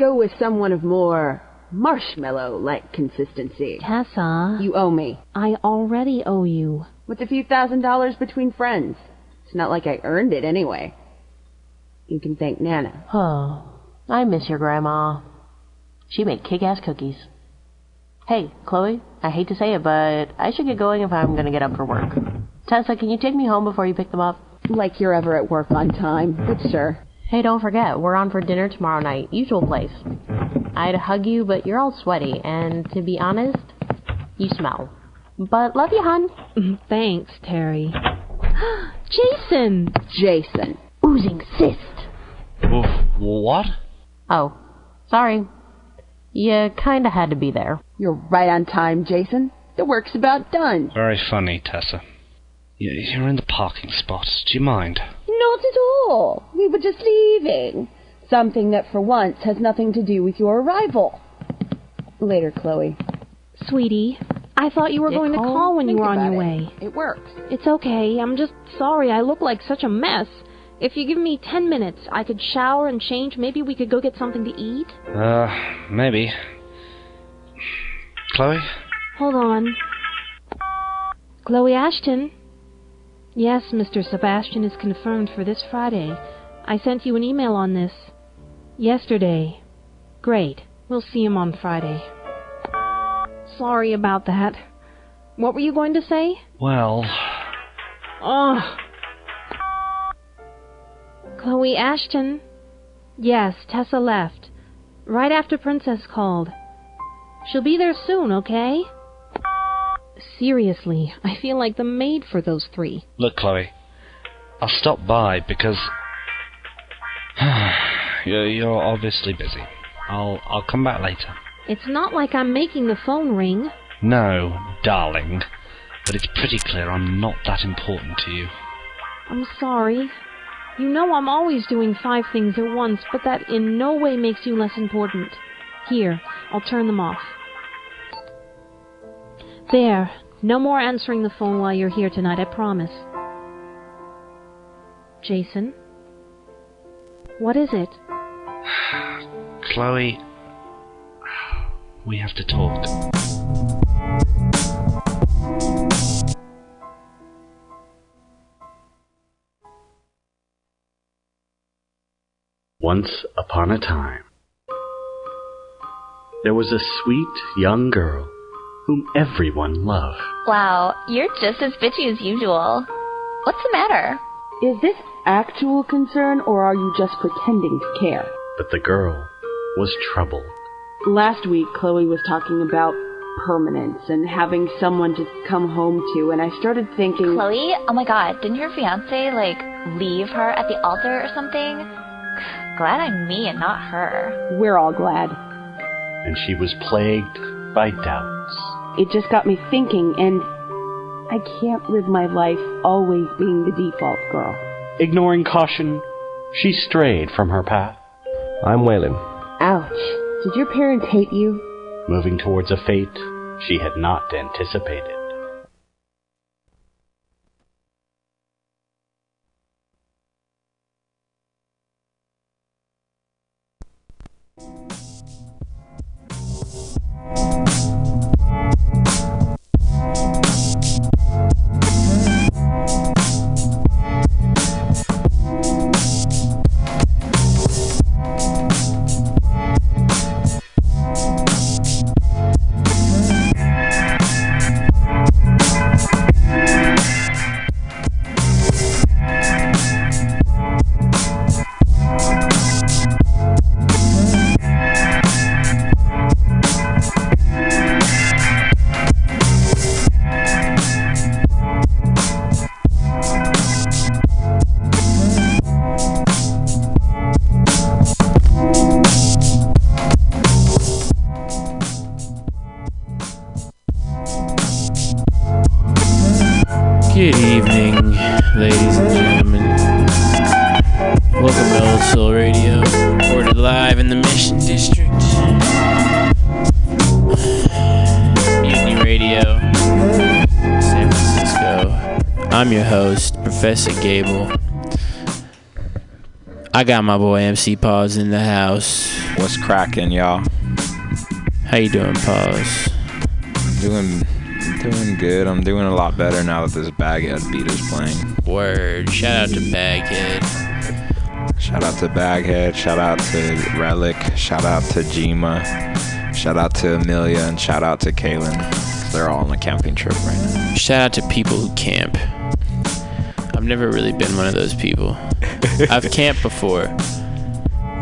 Go with someone of more marshmallow-like consistency. Tessa, You owe me. I already owe you. With a few thousand dollars between friends? It's not like I earned it anyway. You can thank Nana. Oh, I miss your grandma. She made kick-ass cookies. Hey, Chloe, I hate to say it, but I should get going if I'm gonna get up for work. Tessa, can you take me home before you pick them up? Like you're ever at work on time, but sure. Hey, don't forget, we're on for dinner tomorrow night. Usual place. I'd hug you, but you're all sweaty, and to be honest, you smell. But love you, hun. Thanks, Terry. Jason! Jason. Oozing cyst. Oof, what? Oh, sorry. You kinda had to be there. You're right on time, Jason. The work's about done. Very funny, Tessa. You- You're in the parking spot. Do you mind? Not at all. We were just leaving. Something that for once has nothing to do with your arrival. Later, Chloe. Sweetie, I thought you were going to call when you were on your it. way. It works. It's okay. I'm just sorry I look like such a mess. If you give me ten minutes, I could shower and change. Maybe we could go get something to eat. Uh, maybe. Chloe? Hold on. Chloe Ashton. Yes, Mr. Sebastian is confirmed for this Friday. I sent you an email on this. Yesterday. Great. We'll see him on Friday. Sorry about that. What were you going to say? Well, Oh. Chloe Ashton. Yes, Tessa left. Right after Princess called. She'll be there soon, okay? Seriously, I feel like the maid for those three. look, Chloe. I'll stop by because you're, obviously busy. I'll I'll come back later. It's not like I'm making the phone ring. No, darling. But it's pretty clear I'm not that important to you. I'm sorry. You know I'm always doing five things at once, but that in no way makes you less important. Here, I'll turn them off. There. No more answering the phone while you're here tonight, I promise. Jason? What is it? Chloe, we have to talk. Once upon a time, there was a sweet young girl whom everyone loved. Wow, you're just as bitchy as usual. What's the matter? Is this actual concern, or are you just pretending to care? But the girl was troubled. Last week, Chloe was talking about permanence and having someone to come home to, and I started thinking. Chloe? Oh my god, didn't your fiance, like, leave her at the altar or something? Glad I'm me and not her. We're all glad. and she was plagued by doubts. It just got me thinking, and I can't live my life always being the default girl. Ignoring caution, she strayed from her path, I'm Waylon. Ouch. Did your parents hate you? moving towards a fate she had not anticipated. Got my boy MC Paws in the house. What's cracking, y'all? How you doing, Pause? Doing, doing good. I'm doing a lot better now that this Baghead beat is playing. Word. Shout out to Baghead. Shout out to Baghead. Shout out to Relic. Shout out to Jima. Shout out to Amelia and shout out to Kaylin. They're all on a camping trip right now. Shout out to people who camp. I've never really been one of those people. I've camped before.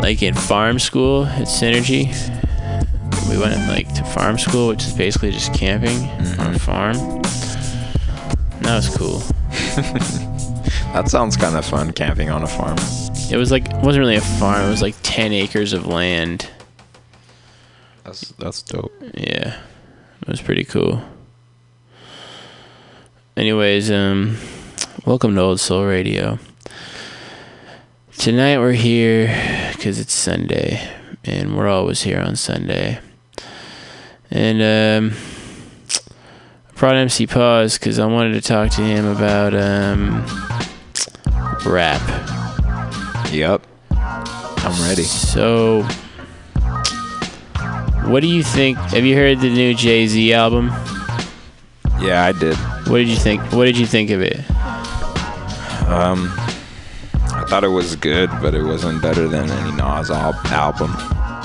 Like in farm school at Synergy. We went like to farm school, which is basically just camping on a farm. That was cool. That sounds kind of fun, camping on a farm. It was like it wasn't really a farm, it was like ten acres of land. That's that's dope. Yeah. It was pretty cool. Anyways, um welcome to Old Soul Radio. Tonight we're here cuz it's Sunday and we're always here on Sunday. And um I brought MC Pause cuz I wanted to talk to him about um rap. Yep. I'm ready. So, what do you think? Have you heard the new Jay Z album? Yeah, I did. What did you think? What did you think of it? Um, thought it was good, but it wasn't better than any Nas al- album.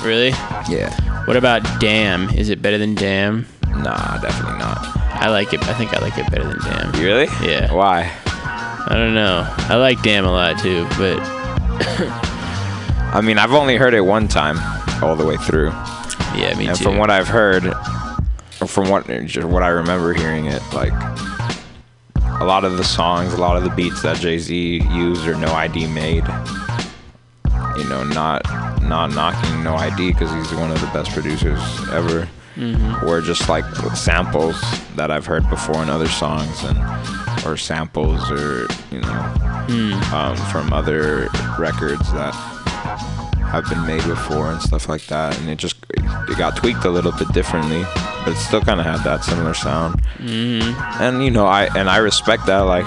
Really? Yeah. What about Damn? Is it better than Damn? Nah, definitely not. I like it. I think I like it better than Damn. You really? Yeah. Why? I don't know. I like Damn a lot too, but I mean, I've only heard it one time, all the way through. yeah, me and too. And from what I've heard, or from what just what I remember hearing it, like a lot of the songs, a lot of the beats that Jay Z used or No ID made. You know, not not knocking No ID because he's one of the best producers ever. Were just like samples that I've heard before in other songs and or samples or you know um, from other records that have been made before and stuff like that and it just it got tweaked a little bit differently but it still kind of had that similar sound. Mm-hmm. And you know i and i respect that like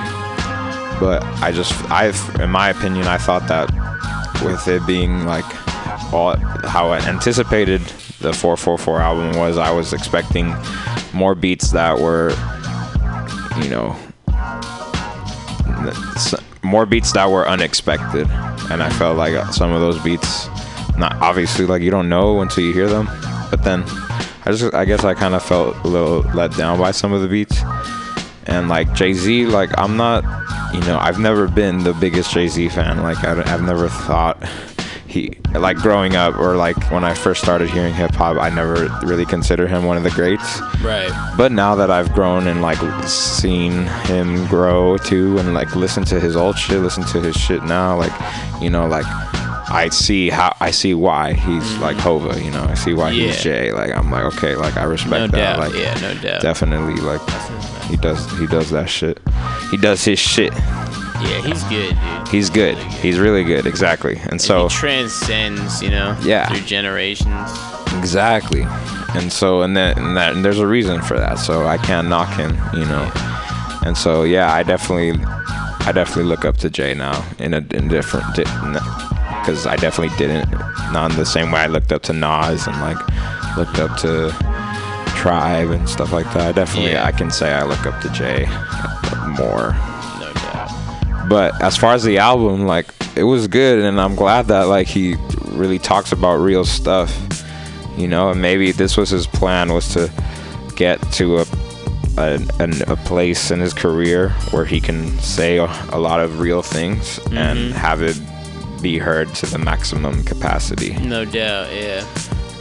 but i just i've in my opinion i thought that with it being like all how i anticipated the 444 album was i was expecting more beats that were you know more beats that were unexpected. And i felt like some of those beats not obviously like you don't know until you hear them but then i just i guess i kind of felt a little let down by some of the beats. And like jay-z like i'm not you know i've never been the biggest jay-z fan. Like I, i've never thought he like growing up or like when i first started hearing hip-hop i never really considered him one of the greats. Right. but now that I've grown and like seen him grow too, and like listen to his old shit, listen to his shit now, like you know, like I see how I see why he's like Hova. You know, I see why Yeah. he's Jay. Like I'm like okay, like I respect No that. doubt. Like yeah, no doubt. definitely, like he does he does that shit. He does his shit. Yeah, he's good, dude. He's good. He's really good. Exactly. And so he transcends, you know, Yeah. through generations. Exactly. And so and that and that and there's a reason for that. So I can't knock him, you know. And so yeah, I definitely I definitely look up to Jay now in a in different because I definitely didn't not in the same way I looked up to Nas and like looked up to Tribe and stuff like that. I definitely Yeah. I can say I look up to Jay more. No doubt. But as far as the album, like it was good, and I'm glad that like he really talks about real stuff, you know. And maybe this was his plan was to get to a a, an, a place in his career where he can say a, a lot of real things and mm-hmm. have it be heard to the maximum capacity. No doubt. Yeah,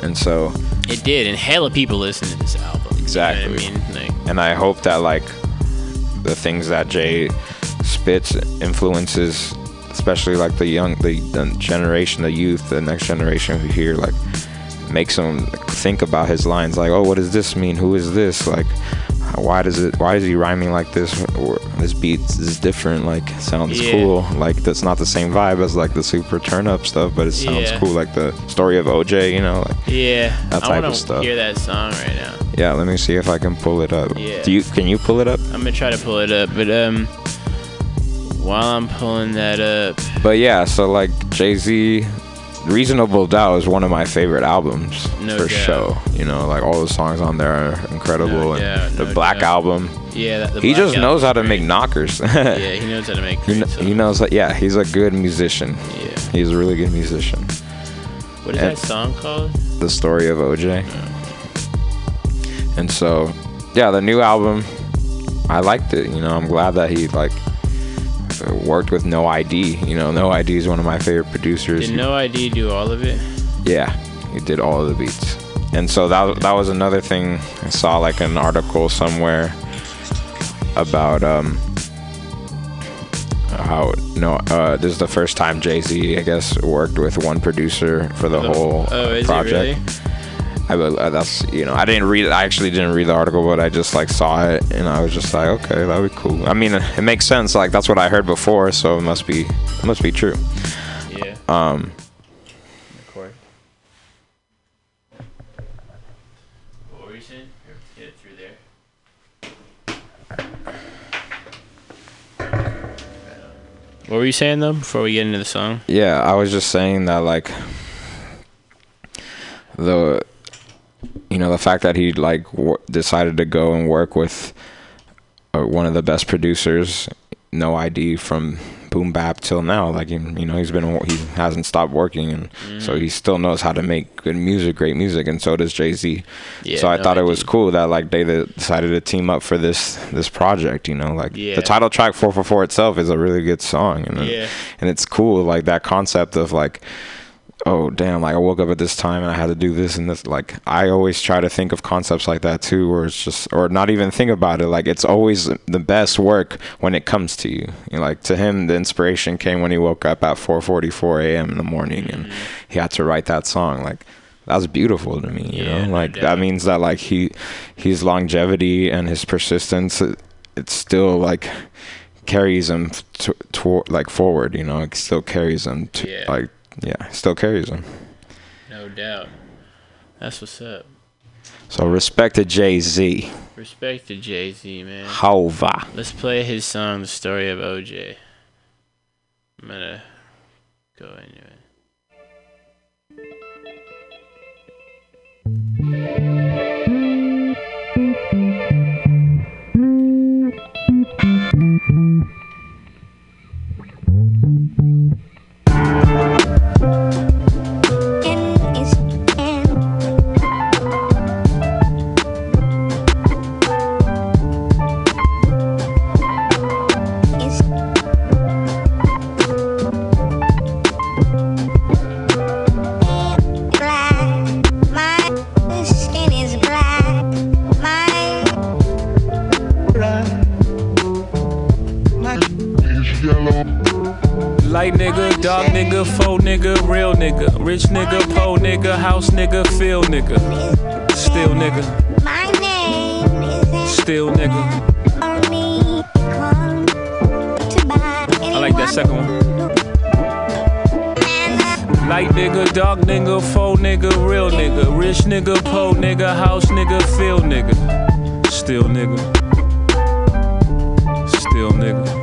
And so, it did, and hella people listen to this album. Exactly. You know I mean, like, and I hope that like the things that Jay spits influences, especially like the young, the, the generation, the youth, the next generation who hear like makes them think about his lines. Like, oh, what does this mean? Who is this? Like, why does it? Why is he rhyming like this? Or this beat is different. Like, sounds Yeah. cool. Like, that's not the same vibe as like the super turn up stuff, but it sounds Yeah. cool. Like the story of OJ, you know. Like, yeah, That I type of stuff. Hear that song right now. yeah, let me see if I can pull it up. Yeah. Do you? Can you pull it up? I'm gonna try to pull it up, but um, while I'm pulling that up, But yeah, so like Jay Z Reasonable Doubt is one of my favorite albums No for doubt. show. You know, like all the songs on there are incredible. No and the no Black doubt. Album, Yeah, that, the he just knows how to Album's make knockers. Yeah, he knows how to make. he, Great kn- he knows that. Yeah, he's a good musician. Yeah. He's a really good musician. What is and- that song called? The story of OJ. Oh. And so, yeah, the new album, I liked it. You know, I'm glad that he like worked with No ID. You know, No ID is one of my favorite producers. Did No ID do all of it? Yeah, he did all of the beats. And so that that was another thing. I saw like an article somewhere about um how no uh this is the first time Jay Z I guess worked with one producer for the whole Oh, is project. It? I uh, that's you know I didn't read it. I actually didn't read the article, but I just like saw it and I was just like, okay, that'd be cool. I mean, it makes sense. Like that's what I heard before, so it must be it must be true. Yeah. Um, Record. What were you saying? Get through there. What were you saying though before we get into the song? Yeah, I was just saying that like the you know the fact that he like w- decided to go and work with uh, one of the best producers, No ID from Boom Bap till now. Like you you know he's been he hasn't stopped working and so he still knows how to make good music, great music, and so does Jay Z. Yeah, so I No thought it was cool that like they decided to team up for this this project. You know, like Yeah. the title track "Four for Four itself is a really good song, and Yeah. and it's cool like that concept of like oh damn like i woke up at this time and i had to do this and this like i always try to think of concepts like that too where it's just or not even think about it like it's always the best work when it comes to you, you know, like to him the inspiration came when he woke up at 4:44 a.m. in the morning and mm-hmm. he had to write that song like that's beautiful to me you Yeah, know like that means that like he his longevity and his persistence it, it's still like carries him to, toward like forward you know it still carries him to Yeah. like yeah still carries them. No doubt. That's what's up. so respect to jay-z Respect to Jay Z, man. hova Let's play his song, The Story of OJ. I'm gonna go into it. Light dog nigga, faux nigga, real nigga, rich nigga, po nigga, house nigga, feel nigga, still nigga, my name still nigga. I like that second one. Light nigga, dog nigga, faux nigga, real nigga, rich nigga, po nigga, house nigga, feel nigga, still nigga, still nigga.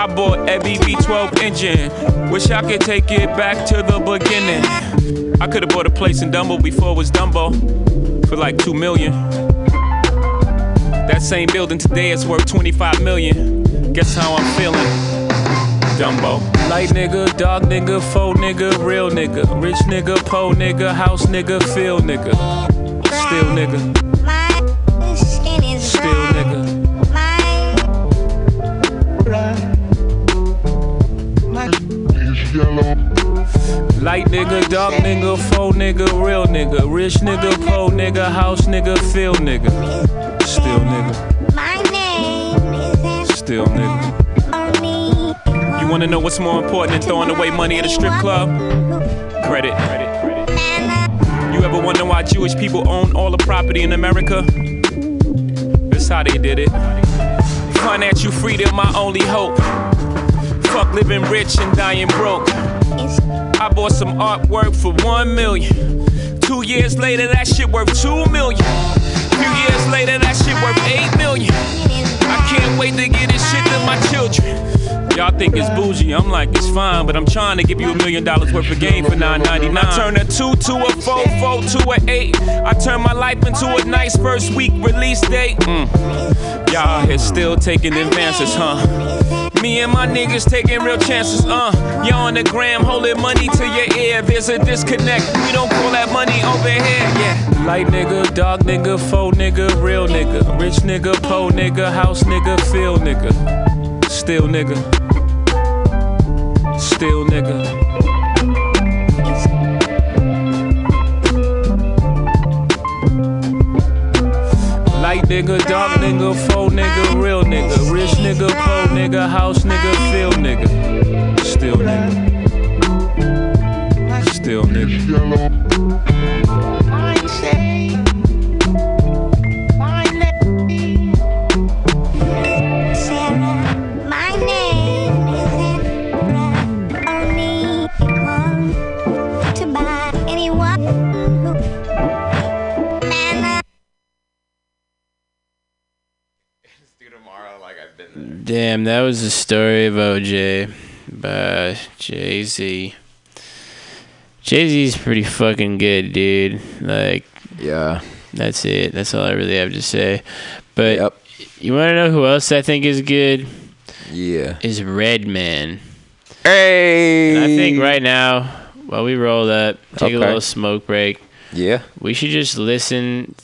I bought every V12 engine. Wish I could take it back to the beginning. I could have bought a place in Dumbo before it was Dumbo for like two million. That same building today is worth 25 million. Guess how I'm feeling? Dumbo. Light nigga, dog nigga, faux nigga, real nigga, rich nigga, po nigga, house nigga, feel nigga, still nigga, Light nigga, dark nigga, faux nigga, real nigga, rich nigga, po nigga, house nigga, feel nigga, still nigga, My name is still nigga. You wanna know what's more important than throwing away money at a strip club? Credit. Credit. Credit. You ever wonder why Jewish people own all the property in America? That's how they did it. Financial freedom, my only hope. Fuck living rich and dying broke. I bought some artwork for one million. Two years later, that shit worth two million. Few years later, that shit worth eight million. I can't wait to get this shit to my children. Y'all think it's bougie, I'm like, it's fine, but I'm trying to give you a million dollars worth of game for 9.99. I turn a two to a four, four to a eight. I turn my life into a nice first week release date. Mm. Y'all here still taking advances, huh? Me and my niggas taking real chances, uh. Y'all on the gram holding money to your ear. There's a disconnect. We don't call that money over here, yeah. Light nigga, dog nigga, faux nigga, real nigga. Rich nigga, po nigga, house nigga, feel nigga. Still nigga. Still nigga. Nigga, dark nigga, faux nigga, real nigga, rich nigga, po nigga, house nigga, feel nigga, still nigga, still nigga. Damn, that was the story of OJ by Jay Z. Jay Z's pretty fucking good, dude. Like, yeah, that's it. That's all I really have to say. But you want to know who else I think is good? Yeah, is Redman. Hey, and I think right now, while we roll up, take Okay. a little smoke break. Yeah, we should just listen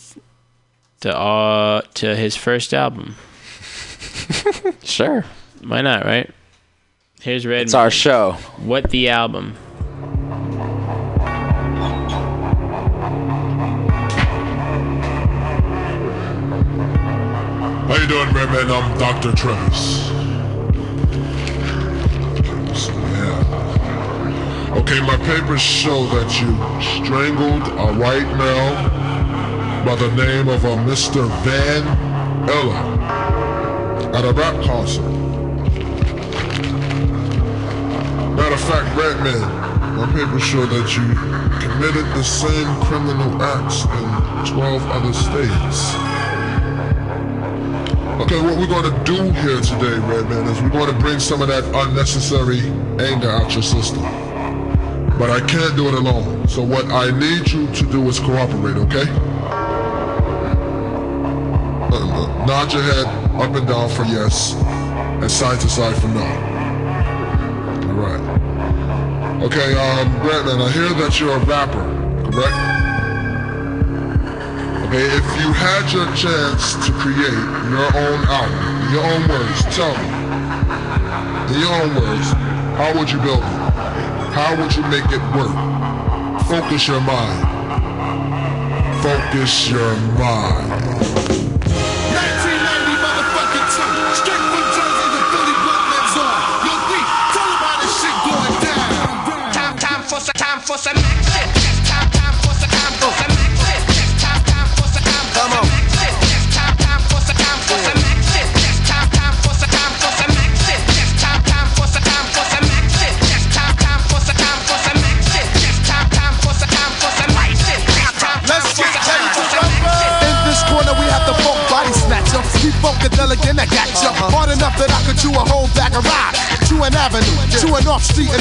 to all to his first album. sure. Why not, right? Here's Red. It's our show. What the album? How you doing, Redman? I'm Dr. Travis. Yeah. Okay, my papers show that you strangled a white male by the name of a Mr. Van Ella at a rap concert. Matter of fact, Redman, my papers show that you committed the same criminal acts in 12 other states. Okay, what we're going to do here today, Redman, is we're going to bring some of that unnecessary anger out your system. But I can't do it alone. So what I need you to do is cooperate, okay? Uh, nod your head up and down for yes, and side to side for no. All right. Okay, um, Redman, I hear that you're a rapper, correct? Okay, if you had your chance to create your own album, in your own words, tell me, in your own words, how would you build it? How would you make it work? Focus your mind. Focus your mind.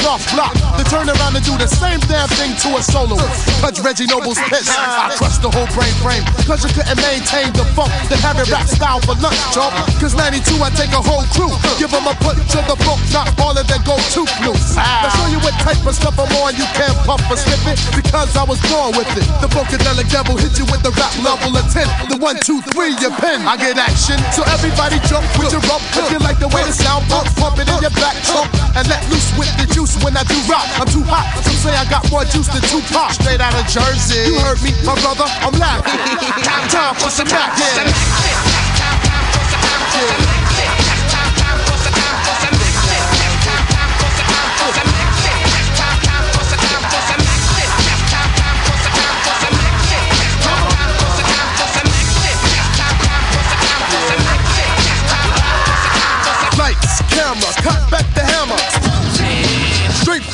Off street turn around and do the same damn thing to a solo. Touch Reggie Noble's piss. I crushed the whole brain frame. Cause you couldn't maintain the funk. The heavy rap style for lunch, chump. Cause 92, I take a whole crew. Give them a put to the book, not all of them go too loose. Now show you what type of stuff I'm on. You can't puff or slip it because I was born with it. The funkadelic devil hit you with the rap level of 10. The one, two, three, your pen. I get action. So everybody jump with your rump. If you like the way the sound pump, pump it in your back trunk. And let loose with the juice when I do rock. I'm too hot. Some say I got more juice than two pop. Straight out of Jersey. You heard me, my brother. I'm loud. time, time for some back. Cut back the head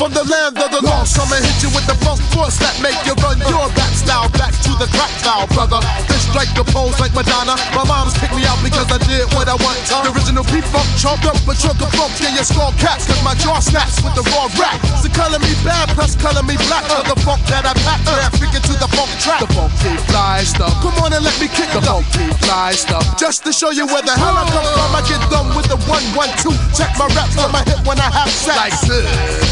action. land of the lost. I'ma hit you with the funk force that make you run your rap style back to the crack style, brother. Then strike the pose like Madonna. My mom's picked me out because I did what I want. The original P-Funk chopped up a trunk of funk in your skull caps. Cause my jaw snaps with the raw rap. So color me bad, plus color me black. For the funk that I pack, uh, freaking to the funk track. The funky fly stuff. Come on and let me kick the funky fly stuff. Just to show you where the hell I come from, I get done with the one, one, two. Check my raps on my hip when I have sex. Like this.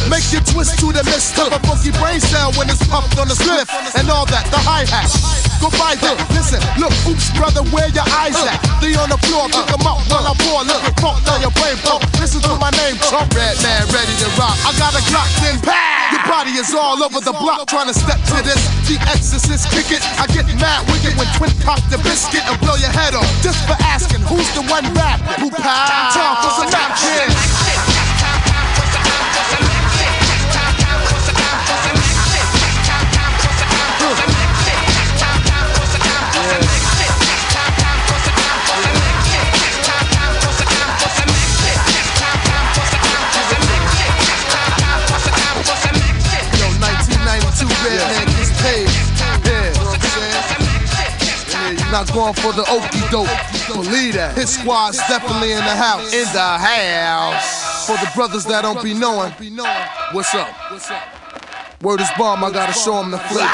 Make you twist to the mist of a funky brain cell when it's pumped on the spliff and all that. The hi hat. Go buy that. Listen, look, oops, brother, where your eyes at? They on the floor, pick 'em up while I pour. Look, funk down your brain pump. Listen to my name, Trump. Redman, ready to rock. I got a Glock, then pow. Your body is all over the block trying to step to this. The exorcist kick it. I get mad wicked when twin cock the biscuit and blow your head off just for asking who's the one rapping. Who pow? Time for some napkins. Not going for the okey doke. Believe that. His squad's definitely in the house. In the house. For the brothers that don't be knowing. What's up? What's up? Word is bomb, I gotta show 'em the flavor.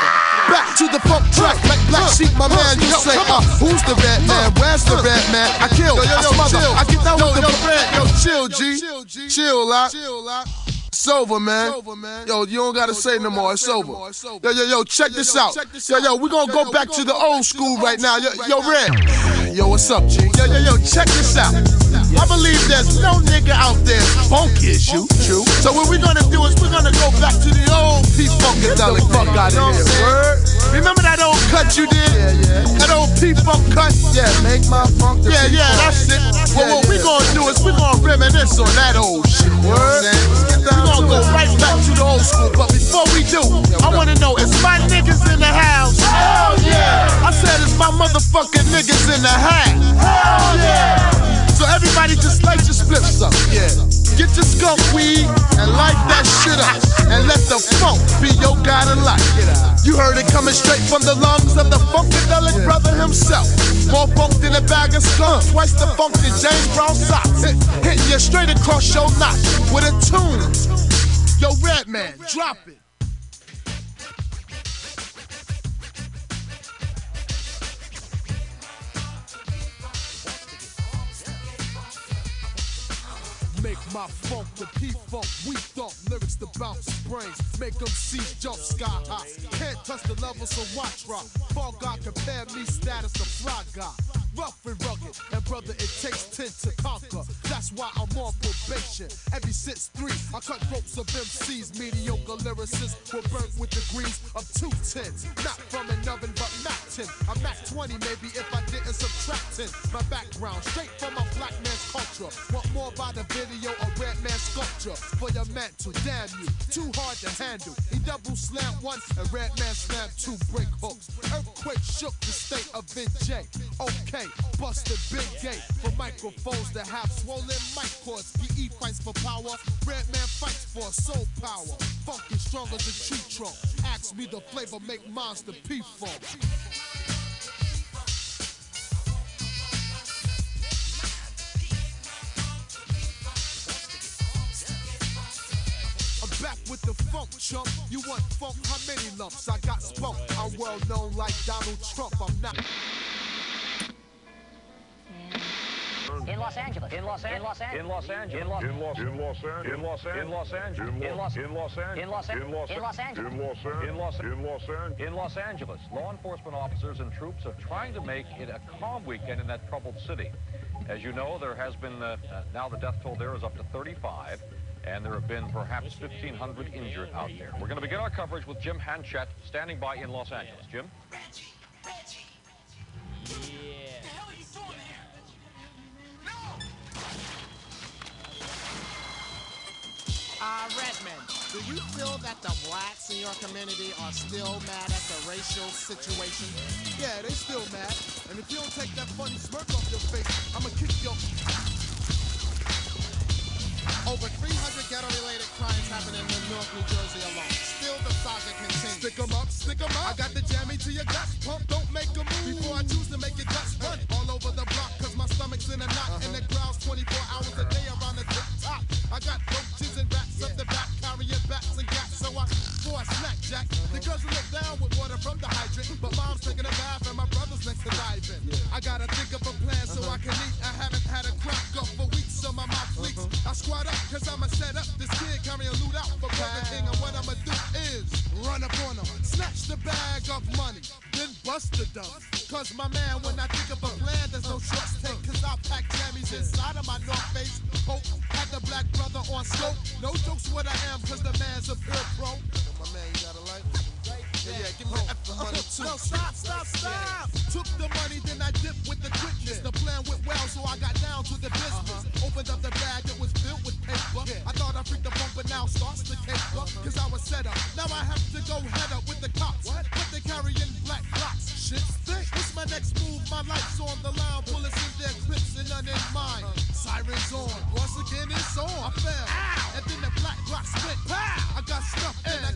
Back to the funk track, like Black Sheep, my man. You say, uh, who's the red man? Where's the red man? I kill, yo, yo, yo, I smother, I get down with the red. Yo, chill, G. Chill, lot. It's over, man. Yo, you don't gotta say no more. It's over. Yo, yo, yo, check this out. Yo, yo, we gonna go back to the old school right now. Yo, yo, Red. Yo, what's up, G? Yo, yo, yo, check this out. I believe there's no nigga out there funky as you. True. So what we're gonna do is we're gonna go back to the old P Funkadelic. Fuck out of here. Word. Remember that old cut you did? Yeah, yeah. That old P Funk cut? Yeah, make my funk. Yeah, yeah, that's it. Well, what we gonna do is we gonna reminisce on that old shit. Word. We're gonna go right back to the old school. But before we do, I wanna know, is my niggas in the house? Hell yeah! I said, is my motherfucking niggas in the house? Hell yeah! So everybody just light your spliffs up, yeah. Get your skunk weed and light that shit up. And let the funk be your guiding light. You heard it coming straight from the lungs of the funkadelic brother himself. More funk than a bag of skunk. Twice the funk than James Brown socks. Hit, hitting you straight across your knot with a tune. Yo, Redman, drop it. Make my funk the P-Funk, we thump lyrics to bounce brains. Make them see jump sky high. Can't touch the levels of watch rock. Fall God compare me status to fly guy. Rough and rugged, and brother, it takes ten to conquer. That's why I'm on probation. Every since three, I cut ropes of MCs. Mediocre lyricists were burnt with degrees of two tens. Not from an oven, but Mac 10. I'm Mac 20, maybe if I didn't subtract 10. My background, straight from a black man's culture. Want more by the video or red man sculpture? For your mantle, damn you, too hard to handle. He double slammed one, and red man slammed two break hooks. Earthquake shook the state of NJ. Okay, busted big gate for microphones that have swollen mic cords. PE fights for power, red man fights for soul power. Funk is stronger than tree trunk. Ask me the flavor, make monster P funk. I'm back with the funk chump. You want funk? How many lumps? I got spunk. I'm well known like Donald Trump. I'm not. In Los Angeles. In Los Angeles. In Los Angeles. In Los In Los in Los Angeles. In Los In Los Angeles. In Los In Los Angeles. In Los In Los In Los Angeles. In Los Angeles. In Los In Los Angeles. In Los Angeles, law enforcement officers and troops are trying to make it a calm weekend in that troubled city. As you know, there has been uh, uh, now the death toll there is up to 35, and there have been perhaps 1,500 injured out there. We're going to begin our coverage with Jim Hanchett standing by in Los Angeles. Jim. Uh, Redman, do you feel that the blacks in your community are still mad at the racial situation? Yeah, they still mad. And if you don't take that funny smirk off your face, I'ma kick your. Over 300 ghetto-related crimes happen in New York, New Jersey alone. Still the saga continues. Stick 'em up, stick 'em up. I got the jammy to your guts, pump, don't make a move. Before I choose to make your guts run all over stomach's in a knot and it growls 24 hours a day around the tip top. I got roaches and rats up the back, carrying bats and gats, so I, before I snack jack, the girls look down with water from the hydrant, but mom's taking a bath and my brother's next to diving. I gotta think of a plan so I can eat. I haven't had a crack up for weeks, so my leaks. I squat up, cause I'ma set up this kid carrying loot out for Burger King, and what I'ma do is run up on him, snatch the bag of money, then bust the dump. Cause my man, when I think of a plan, there's no shorts take, cause I pack jammies inside of my North Face. Hope had the black brother on scope. No jokes what I am, cause the man's a pure pro. My man, Yeah, give me the money too. No, stop, stop, stop. Took the money, then I dipped with the quickness. The plan went well, so I got down to the business. Uh-huh. Opened up the bag, it was filled with paper. I thought I freaked the bump, but now starts the caper. Uh-huh. Cause I was set up. Now I have to go head up with the cops. But they carrying black blocks. Shit stink. What's my next move? My life's on the line. Bullets in their clips and none in mine. Uh-huh. Sirens on. Once again, it's on. I fell. And then the black block split. I got stuffed and I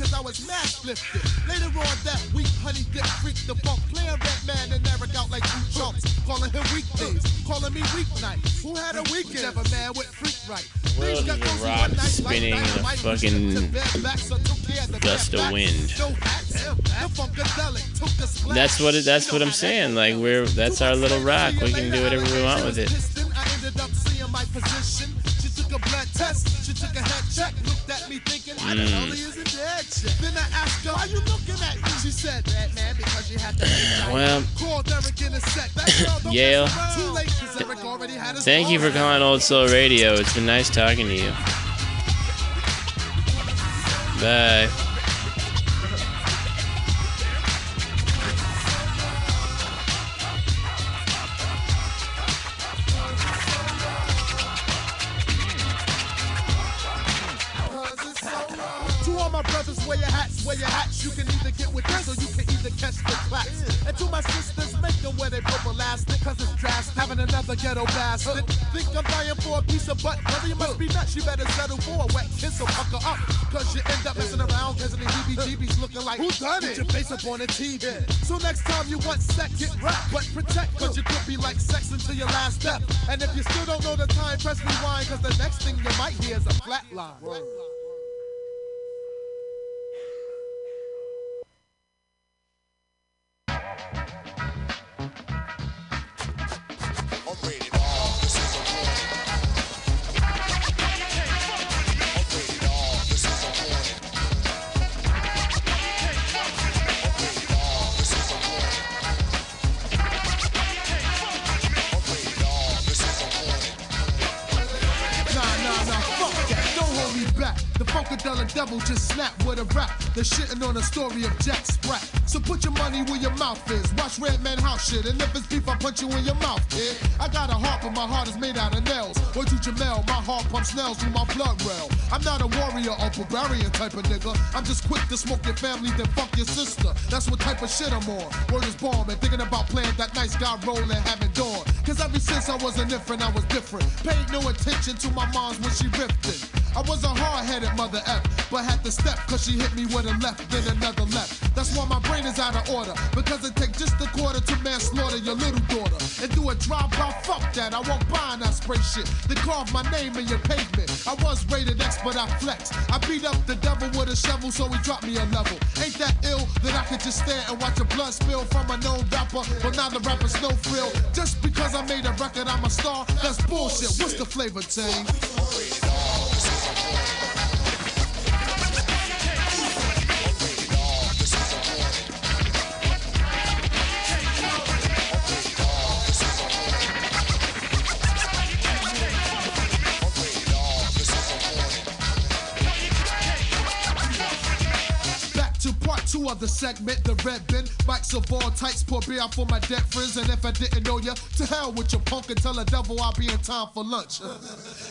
cause I was mad lifted. Later on that week, honey dip freaked the funk, playing Redman and Erick out like two chumps, calling him weekdays, calling me weeknight. Who had a weekend? Never man with freak right. World is a rock spinning in a fucking gust of wind. That's what it, that's what I'm saying. Like we're that's our little rock. We can do whatever we want with it. Thank you for calling Old Soul Radio. It's been nice talking to you. Bye. On the TV. So next time you want sex, get rap, but protect, cause you could be like sex until your last step. And if you still don't know the time, press rewind, cause the next thing you might hear is a flat line. Just snap with a rap. They're shitting on the story of Jack Sprat. So put your money where your mouth is. Watch Redman House shit. And if it's beef, I punch you in your mouth, kid. I got a heart, but my heart is made out of nails. Or to Jamel, my heart pumps nails through my blood rail. I'm not a warrior or barbarian type of nigga. I'm just quick to smoke your family, then fuck your sister. That's what type of shit I'm on. Word is bomb and thinking about playing that nice guy role and having dawn. Cause ever since I was an infant, I was different. Paid no attention to my mom's when she ripped it. I was a hard-headed mother F, but had to step cause she hit me with a left, then another left. That's why my brain is out of order, because it takes just a quarter to manslaughter your little daughter. And do a drive-by, fuck that, I walk by and I spray shit. They carve my name in your pavement. I was rated X, but I flex. I beat up the devil with a shovel, so he dropped me a level. Ain't that ill that I could just stand and watch a blood spill from a known rapper, but now the rapper's no frill. Just because I made a record, I'm a star, that's bullshit. What's the flavor, Tang? The segment, the red bin, mics of all types, pour beer out for my dead friends. And if I didn't know ya, to hell with your punk and tell the devil I'll be in time for lunch.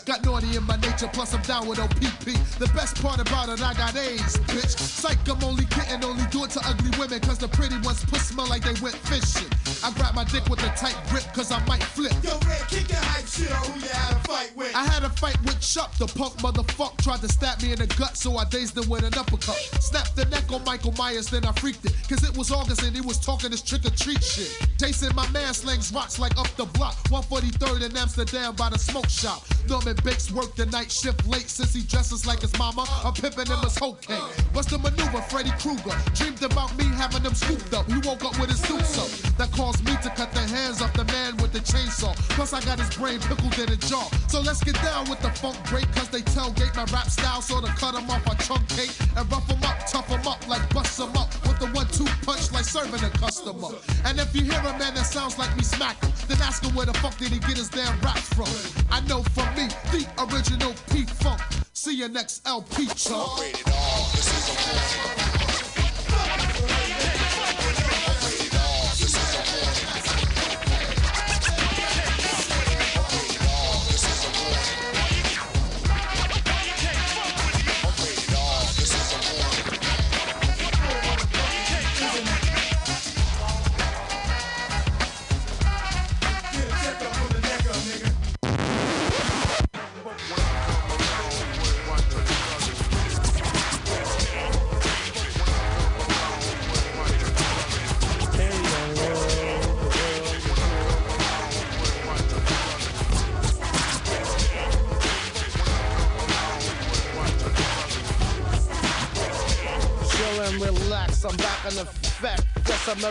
got naughty in my nature, plus I'm down with OPP. The best part about it, I got A's, bitch. Psych, I'm only kidding, only do it to ugly women, cause the pretty ones puss smell like they went fishing. I grab my dick with a tight grip, cause I might flip. Yo, Red, kick your hype shit on who you had a fight with. I had a fight with Chuck, the punk motherfucker tried to stab me in the gut, so I dazed him with an uppercut. Snapped the neck on Michael Myers, then I freaked it. Cause it was August and he was talking this trick or treat shit. Jason, my man, slings rocks like up the block. 143rd in Amsterdam by the smoke shop. Norman Bates worked the night shift late since he dresses like his mama. I'm pimping him as whole cake. What's the maneuver, Freddy Krueger? Dreamed about me having them scooped up. He woke up with his suits up. That caused me to cut the hands off the man with the chainsaw. Plus, I got his brain pickled in a jar. So let's get down with the funk break, cause they tailgate my rap style. So to cut him off, I truncate and rough him up, tough him up, like bust him up with the one two punch, like serving a customer. And if you hear a man that sounds like me smack him, then ask him where the fuck did he get his damn raps from. I know from me, the original P Funk. See you next LP, chump.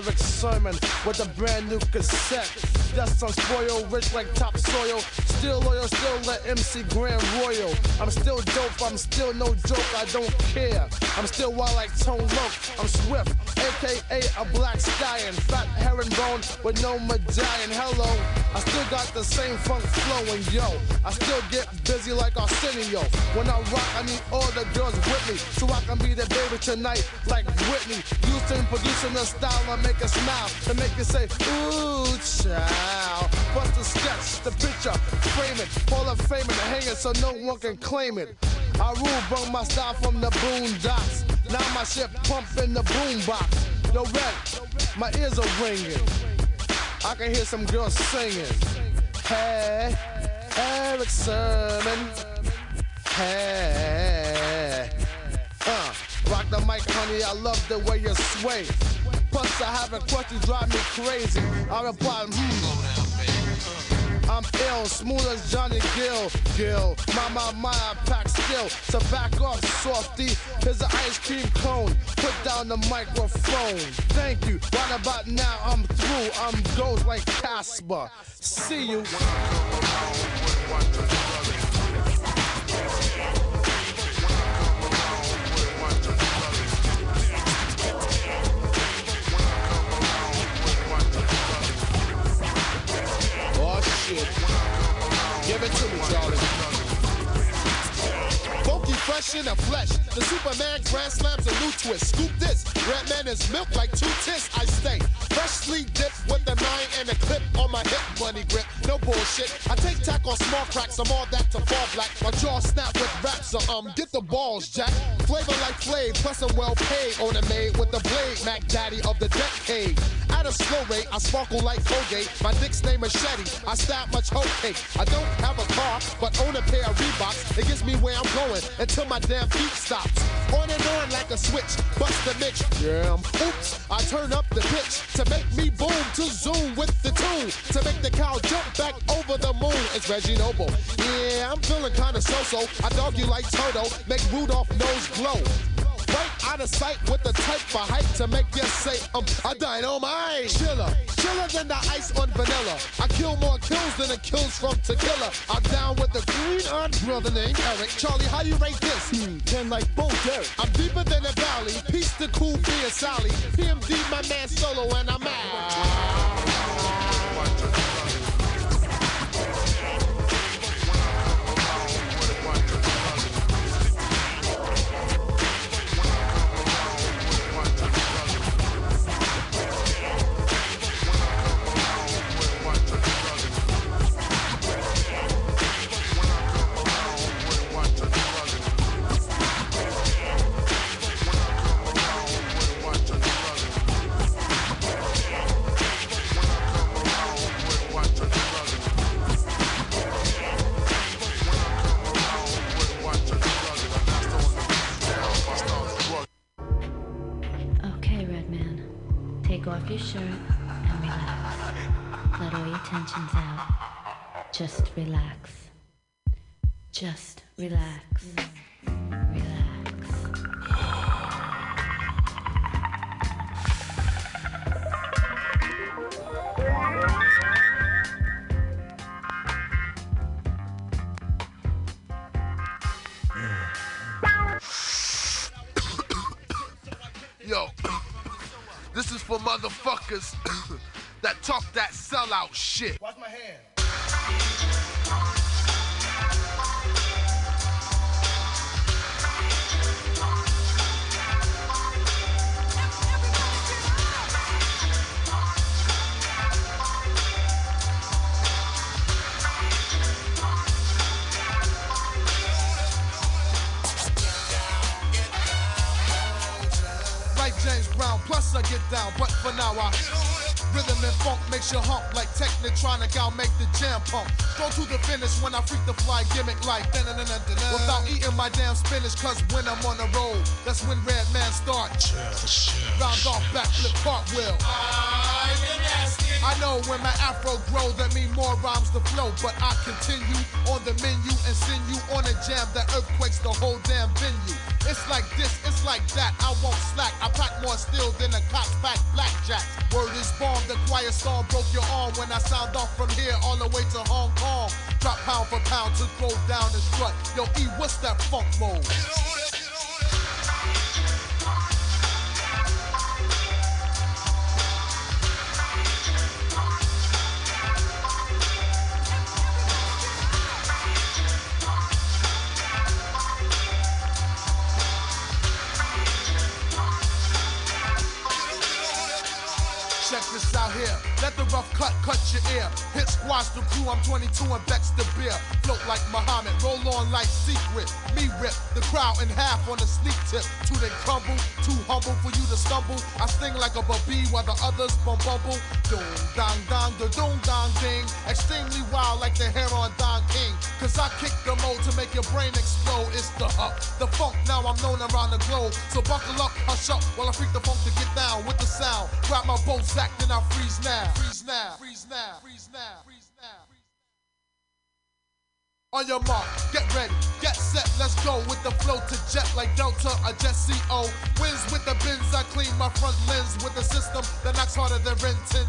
Sermon with a brand new cassette. I'm spoiled, rich like topsoil. Still loyal, still the MC Grand Royal. I'm still dope, I'm still no joke, I don't care. I'm still wild like Tone Loc. I'm swift, aka a black stallion. Fat herringbone with no medallion. Hello, I still got the same funk flowing, yo. I still get busy like Arsenio. When I rock, I need all the girls with me. So I can be the baby tonight, like Whitney. Houston producing the style and make it smile. To make it say, ooh, child. Bust the sketch, the picture, frame it. Hall of Fame and hang it so no one can claim it. I rule, brought my style from the boondocks. Now my shit pump in the boombox. Yo, Red, my ears are ringing. I can hear some girls singing. Hey, Erick Sermon. Hey, uh, rock the mic, honey. I love the way you sway. Plus, I have a question drive me crazy. I reply, hmm. I'm ill, smooth as Johnny Gill. Gill, my, my, my, I pack still. So back off, softy. Here's an ice cream cone. Put down the microphone. Thank you. Right about now, I'm through. I'm ghost like Casper. See you. Milk like two tis. I stay freshly dipped with the nine and a clip on my hip. Bunny grip. No bullshit. I take tack on small cracks. I'm all that to fall black. My jaw snap with raps. So um, get the balls, Jack. Flavor like Flav. Plus I'm well paid. On a maid with the blade. Mac Daddy of the decade. At a slow rate, I sparkle like Colgate. My dick's name is machete. I stab much hoe cake. I don't have but own a pair of Reeboks. It gets me where I'm going until my damn feet stops. On and on like a switch. Bust the mix. Yeah. Oops. I turn up the pitch to make me boom to zoom with the tune to make the cow jump back over the moon. It's Reggie Noble. Yeah, I'm feeling kinda so-so. I dog you like Toto. Make Rudolph nose glow. Sight with the type for hype to make you say, um, I dynamite. Chiller, chiller than the ice on vanilla. I kill more kills than it kills from tequila. I'm down with the green on brother named Erick. Charlie, how you rate this? Hmm, 10 like Bo Derek. I'm deeper than the valley. Peace to cool beer Sally. PMD, my man solo, and I'm out. Pound to throw down and strut. Yo, E, what's that funk mode? Rough cut cut your ear. Hit squash the crew. I'm 22 and Bex the beer. Float like Muhammad. Roll on like secret. Me rip the crowd in half on the sneak tip. Two they crumble. Too humble for you to stumble. I sting like a baby while the others bum bumble. Doom dong dong the doom dong ding. Extremely wild like the hair on Don King. Cause I kick the mode to make your brain explode. It's the up. The funk now I'm known around the globe. So buckle up, hush up while I freak the funk to get down with the sound. Grab my bow sack, then I freeze now. Freeze now. Freeze now. Freeze now. Freeze now. On your mark, get ready, get set, let's go with the flow to jet like Delta or Jet CO. Wins with the bins, I clean my front lens with a system that knocks harder than Ren 1010.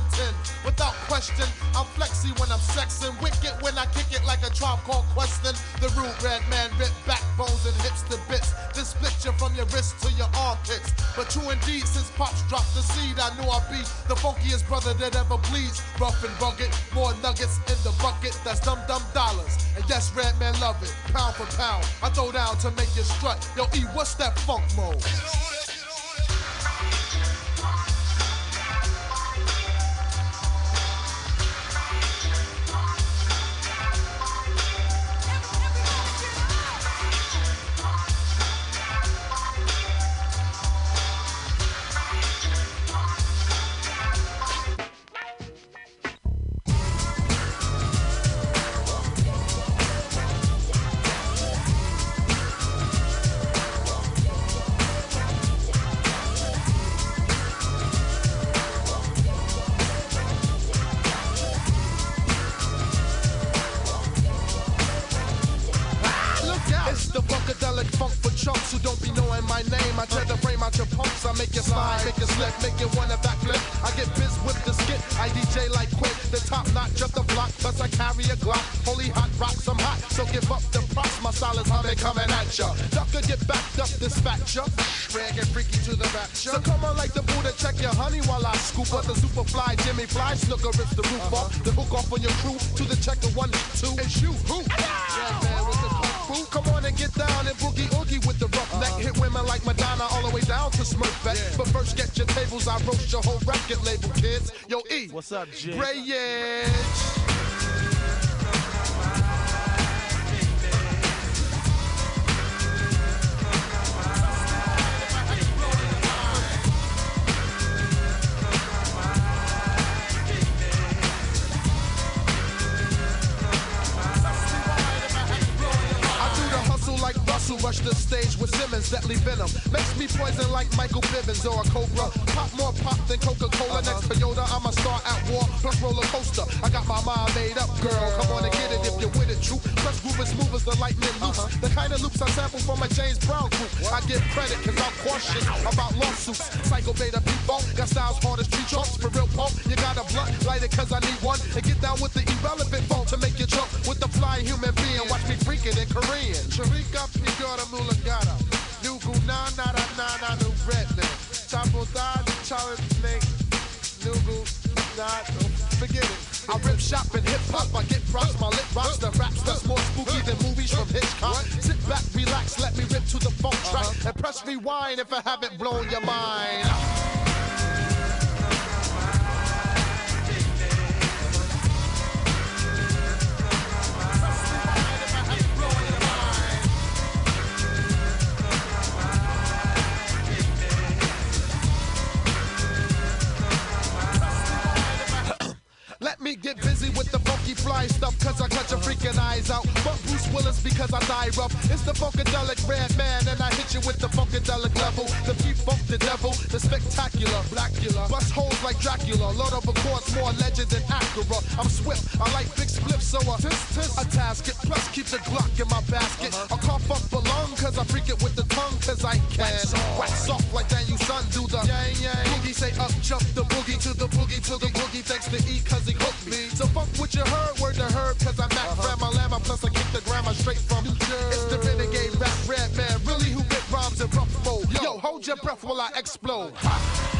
Without question, I'm flexy when I'm sexing, wicked when I kick it like a tribe called Questing. The rude Redman rip backbones and hips to bits. Then split you from your wrist to your armpits. But true indeed, since Pops dropped the seed, I knew I'd be the funkiest brother that ever bleeds. Rough and rugged, more nuggets in the bucket, that's dumb dumb dollars. And yes, Redman love it, pound for pound. I throw down to make you strut. Yo, E, what's that funk mode? Yo, E. What's being. Watch me freaking in Korean. Sharika Pigora Mulagata. Nugu na na na na na nu redneck. Chapo da chale snake. Nugu na forget it. I rip shop and hip hop. I get props, my lip rocks. The raps that's more spooky than movies from Hitchcock. Sit back, relax, let me rip to the funk track uh-huh. and press rewind if I haven't blown your mind. Let me get busy with the funky fly stuff, cause I cut your freaking eyes out. But Bruce Willis because I die rough. It's the funkadelic Redman, and I hit you with the funkadelic level. The P funk the devil, the spectacular, blackula. Bust holes like Dracula, Lord of accords more legend than Acura. I'm swift, I like big spliffs, so a tis tis a tasket. Plus keep the Glock in my basket. Uh-huh. I cough up a lung, cause I freak it with the tongue, cause I can. Wax off like Daniel Son do the yang yang. Boogie say up, jump the boogie to the boogie to the boogie. Thanks to E, cause he me. So fuck what you heard, word to herb, cause I Mac my llama, plus I kick the grandma straight from New Jersey. It's the renegade rap Redman, really who get rhymes in rough mode. Yo, hold your breath while I explode. I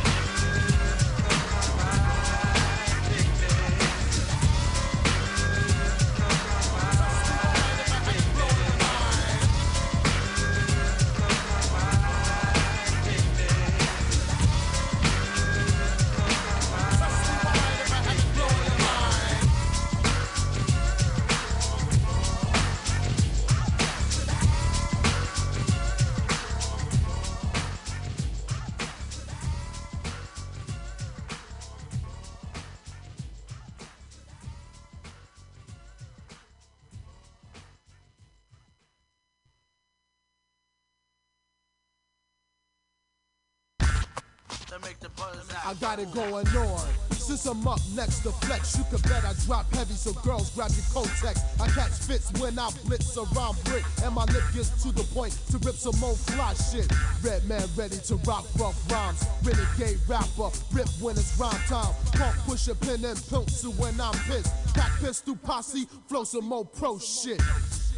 got it going on. Since I'm up next to flex, you can bet I drop heavy, so girls grab your Kotex. I catch fits when I blitz around brick, and my lip gets to the point to rip some more fly shit. Redman ready to rock rough rhymes. Renegade rapper, rip when it's rhyme time. Pump push a pin and pencil when I'm pissed. Pack pistol posse, flow some more pro shit.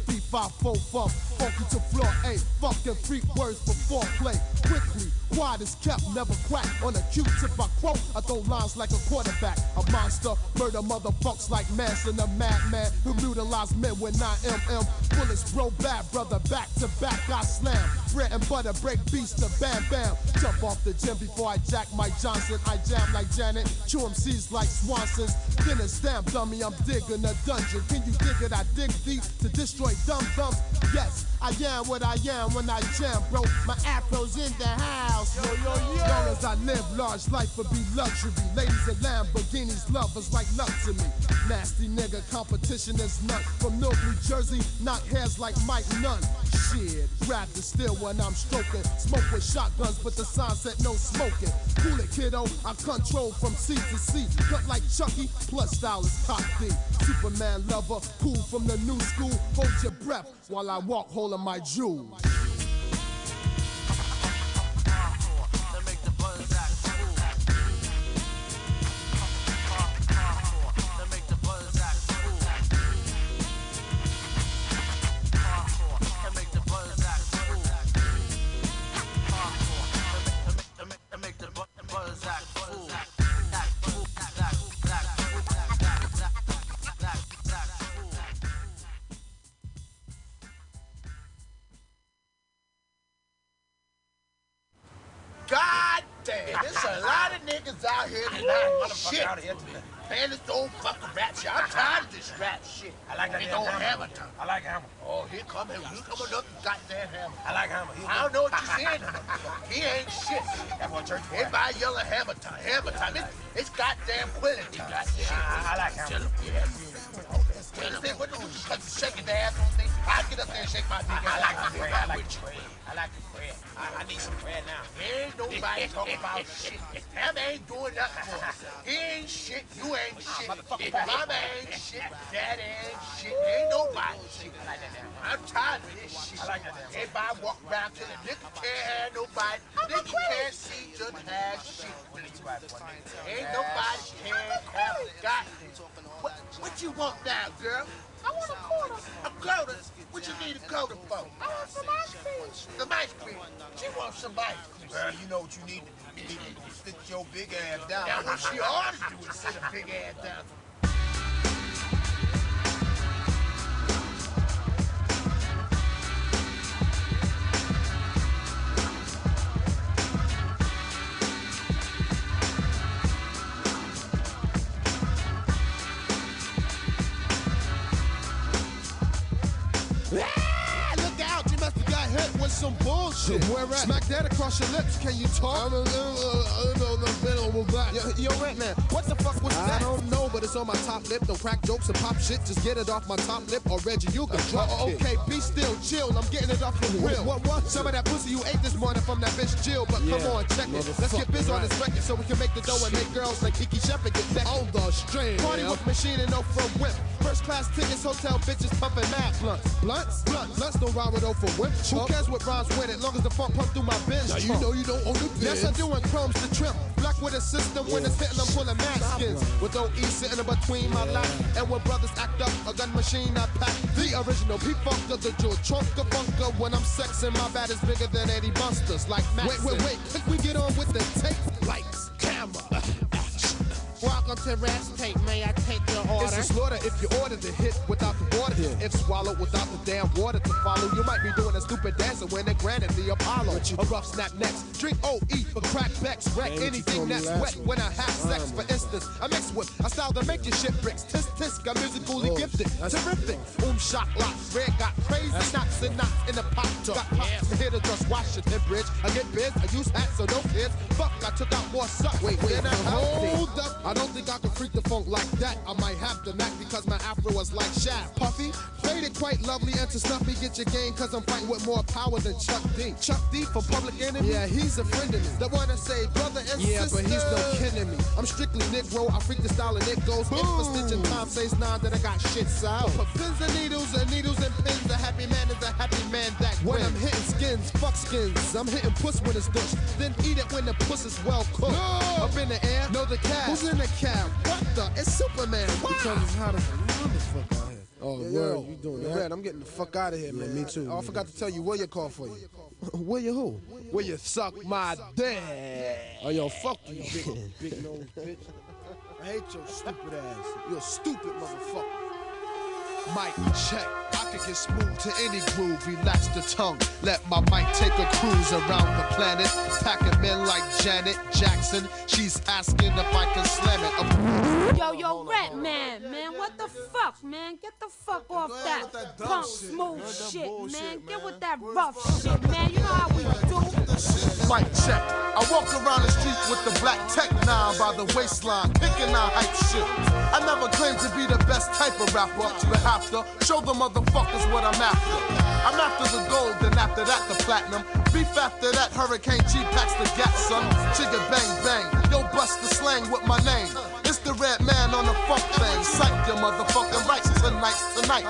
D5 funk, funky to floor A. Fucking freak words before play. Quickly, quiet is kept, never crack. On a a Q-tip I quote, I throw lines like a quarterback. A monster, murder motherfucks like Manson, a madman who mutilates men with 9mm. Bullets bro bad, brother, back to back I slam. Bread and butter, break beast to bam bam. Jump off the gym before I jack Mike Johnson. I jam like Janet, chew MCs like Swanson's. Then a stamp dummy, I'm digging a dungeon. Can you dig it? I dig deep to destroy dumb thumbs. Yes, I am what I am when I jam, bro. My afro's in the house. Yo, yo, yo. Long as I live, large life will be luxury. Ladies and Lamborghinis, lovers like luck to me. Nasty nigga, competition is none. From Newark, New Jersey, knock heads like Mike Nunn. Shit, grab the still when I'm stroking. Smoke with shotguns, but the sign said no smoking. Cool it, kiddo. I control from sea to sea. Cut like Chucky, plus style is cocky. Superman lover, cool from the new school. Hold your breath while I walk holding my jewels. Here tonight. Shit. out here tonight. Man, this old fucking rap shit. I'm tired of this rap shit. I like that damn old hammer. hammer time. I like Hammer. Oh, here come him. Here come another goddamn hammer. I like Hammer. He I don't know what you're saying. he ain't shit. That boy church. Everybody yelling hammer time. Hammer time. It's, it's goddamn quality. Goddamn. I- I like hammer. Yeah. Okay. Tell him, what the fuck? Shaking the ass on things. I get up there and shake my big I ass. like the bread. I like the bread. I like the bread. I, I need some prayer now. Ain't nobody talking about shit. Them ain't doing nothing for us. He ain't shit. You ain't shit. Mama ain't shit. Dad ain't shit. Ain't nobody shit. I'm tired of this shit. Everybody walk around till the nigga can't have nobody. Nigga can't see just have shit. Ain't nobody can't have got what, what you want now, girl? I want a quarter. A quarter? What you need a quarter for? I want some ice cream. Some ice cream. She wants some ice cream. Girl, you know what you need to do. You need to sit your big ass down. Now, what she ought to do is sit a big ass down. With some bullshit. Where at? Smack that across your lips, can you talk? I'm uh, a Yo, yo, Redman, what the fuck was that? I don't know, but it's on my top lip. Don't crack jokes and pop shit. Just get it off my top lip, or Reggie, you can drop oh, Okay, be still, chill. I'm getting it off the real. What, what? Some of that pussy you ate this morning from that bitch Jill. But come on, check it. Let's get biz on this record so we can make the dough and make girls like Kiki Shepard get back. On the string. Party with machine and no from whip. First class tickets, hotel bitches pumping mad blunts. Blunts? Blunts. Blunts don't ride with for whip. Who cares what rhymes with it? Long as the funk pump through my bench. Now you know you don't own the Yes, I do in chromes to trim. Black with a system when it's hitting, I'm pulling mad skins. With OE sitting in between my lap. And when brothers act up, a gun machine I pack. The original P Funker, the jewel trunker bunker. When I'm sexing, my bat is bigger than Eddie Busters. Like Max. Wait, wait, wait. Think we get on with the tape? Lights, camera. Welcome to Rest Tape. May I take your order? It's a slaughter if you order the hit without the water. If swallowed without the damn water to follow, you might be doing a stupid dancer when they granted the Apollo. A rough snap next. Drink OE for crack backs. Wreck Ain't what you anything that's wet week. when I have sex. For instance, I mix with a style that make your shit bricks. Tisk tisk, I'm musically Oh, gifted. that's- Terrific. Boom shot locks. Red got crazy knots and knots in the pop top. Got pops here to just Washington Bridge. I get biz, I use hats, so no kids. Fuck, I took out more suck. Wait, wait, Then I hold up. I don't think I can freak the funk like that. I might have to knack because my afro was like Shaq. Puffy, faded quite lovely and to snuffy. Get your game cause I'm fighting with more power than Chuck D. Chuck D for public enemy? Yeah, he's a friend of me. The one that say brother and Yeah, sister. but he's no kin of me. I'm strictly Negro. I freak the style and it goes. If for stitching time says nine that I got shit south. For pins and needles and needles and pins. A happy man is a happy man that When I'm hitting skins, fuck skins. I'm hitting puss when it's dushed. Then eat it when the puss is well cooked. Up in the air, know the cab. Who's in the cab? What the? It's Superman. Wow. Because it's hot as a motherfucker out here. Oh, Yeah, word, yo, you doing that? Red, I'm getting the fuck out of here, man. me too, Oh, I forgot to tell you, where you call for you. where you who? Where you suck my dick. Oh, yo, fuck you, oh, big, big nose bitch. I hate your stupid ass. You're a stupid motherfucker. Mic check. I can get smooth to any groove. Relax the tongue. Let my mic take a cruise around the planet. Packing men like Janet Jackson. She's asking if I can slam it. Of Yo, yo, Rat Man, man, what the fuck, man? Get the fuck off that, punk smooth shit, man. Get with that rough shit, man. You know how we do. Mic check. I walk around the street with the black tech nine by the waistline, picking out hype shit. I never claimed to be the best type of rapper, but have to show the motherfuckers what I'm after. I'm after the gold, then after that the platinum. Beef after that, Hurricane G packs the gat, son. Chigga bang bang, yo bust the slang with my name. It's the Redman on the funk thing. Psych your motherfucking rights tonight's tonight.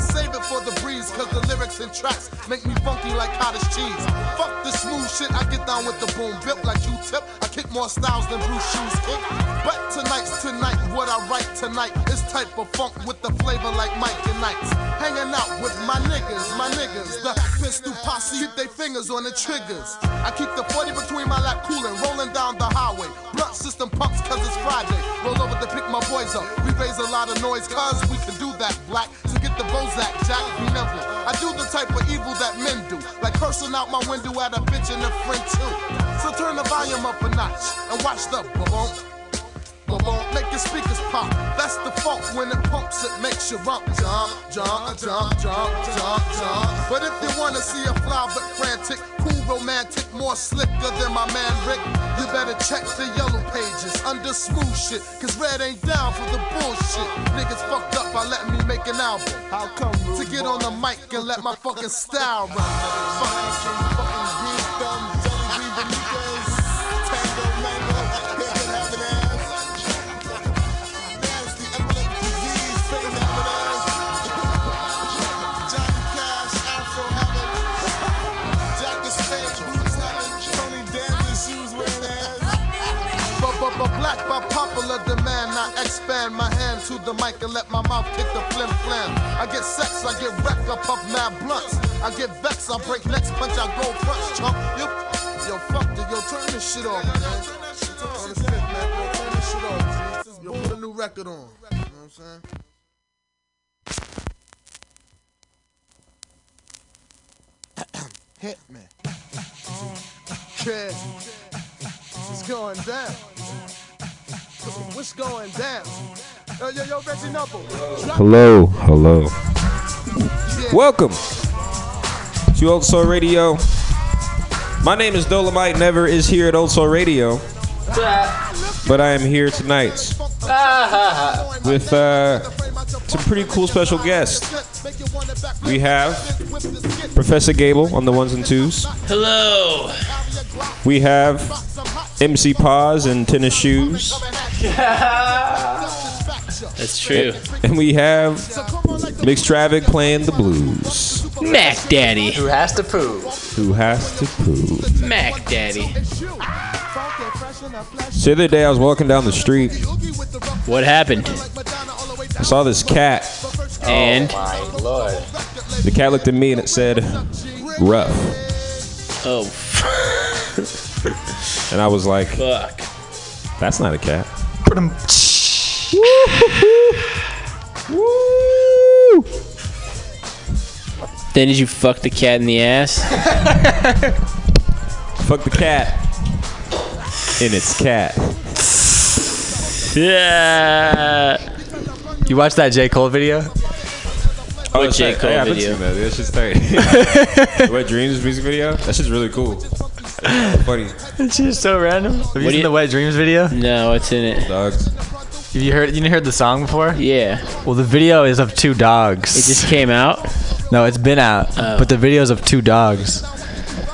save it for the breeze, cause the lyrics and tracks make me funky like cottage cheese. Fuck the smooth shit, I get down with the boom. Built like Q-tip, I kick more styles than Bruce Shoes kick. But tonight's tonight, what I write tonight is type of funk with the flavor like Mike and Knights. Hanging out with my niggas, my niggas. The pistol posse, keep their fingers on the triggers. I keep the 40 between my lap cooling, rolling down the highway. Blunt system pumps cause it's Friday. Roll over to pick my boys up. We raise a lot of noise cause we can do that black. The Bozak, Jack. I do the type of evil that men do. Like cursing out my window at a bitch and a friend too. So turn the volume up a notch and watch the boom. Boom, make your speakers pop. That's the funk when it pumps, it makes you rump, jump, jump, jump, jump, jump, jump. But if you wanna see a fly but frantic, cool, romantic, more slicker than my man Rick, you better check the yellow pages under smooth shit. Cause Red ain't down for the bullshit. Niggas fucked up by letting me make an album. How come? To get on the mic and let my fucking style run. But, to the mic and let my mouth kick the flim flam. I get sex, I get wrecked, I puff mad blunts. I get vexed, I break necks, punch, I go front, chump. You, yo, fuck it, yo, turn this shit off, man. On yo, turn this shit off. Yo, put a new record on. You know what I'm saying? Hit me. Yeah. It's going down. What's going down? Yo, yo, yo, Reggie Knuckle. Drop Hello, hello. Welcome to Old Soul Radio. My name is Dolomite. Never is here at Old Soul Radio, but I am here tonight with uh, some pretty cool special guests. We have Professor Gable on the ones and twos. Hello. We have MC Paz and tennis shoes. That's true. And we have Mix Travic playing the blues. Mac Daddy. Who has to poo? Who has to poo? Mac Daddy. So the other day I was walking down the street. What happened? I saw this cat. And? Oh my lord. The cat looked at me and it said, rough. Oh, And I was like, fuck. that's not a cat. Then did you fuck the cat in the ass? Fuck the cat. In its cat. Yeah. You watched that J. Cole video? Oh, What that's J. right. Cole yeah, I've been video? seeing that. That's just tight. Wet Dreams music video? That shit's really cool. Funny. It's just so random. Have you What do seen you- the Wet Dreams video? No, what's in it? Dogs. Have you heard? You didn't heard the song before? Yeah. Well, the video is of two dogs. It just came out? No, it's been out, Oh. but the video is of two dogs.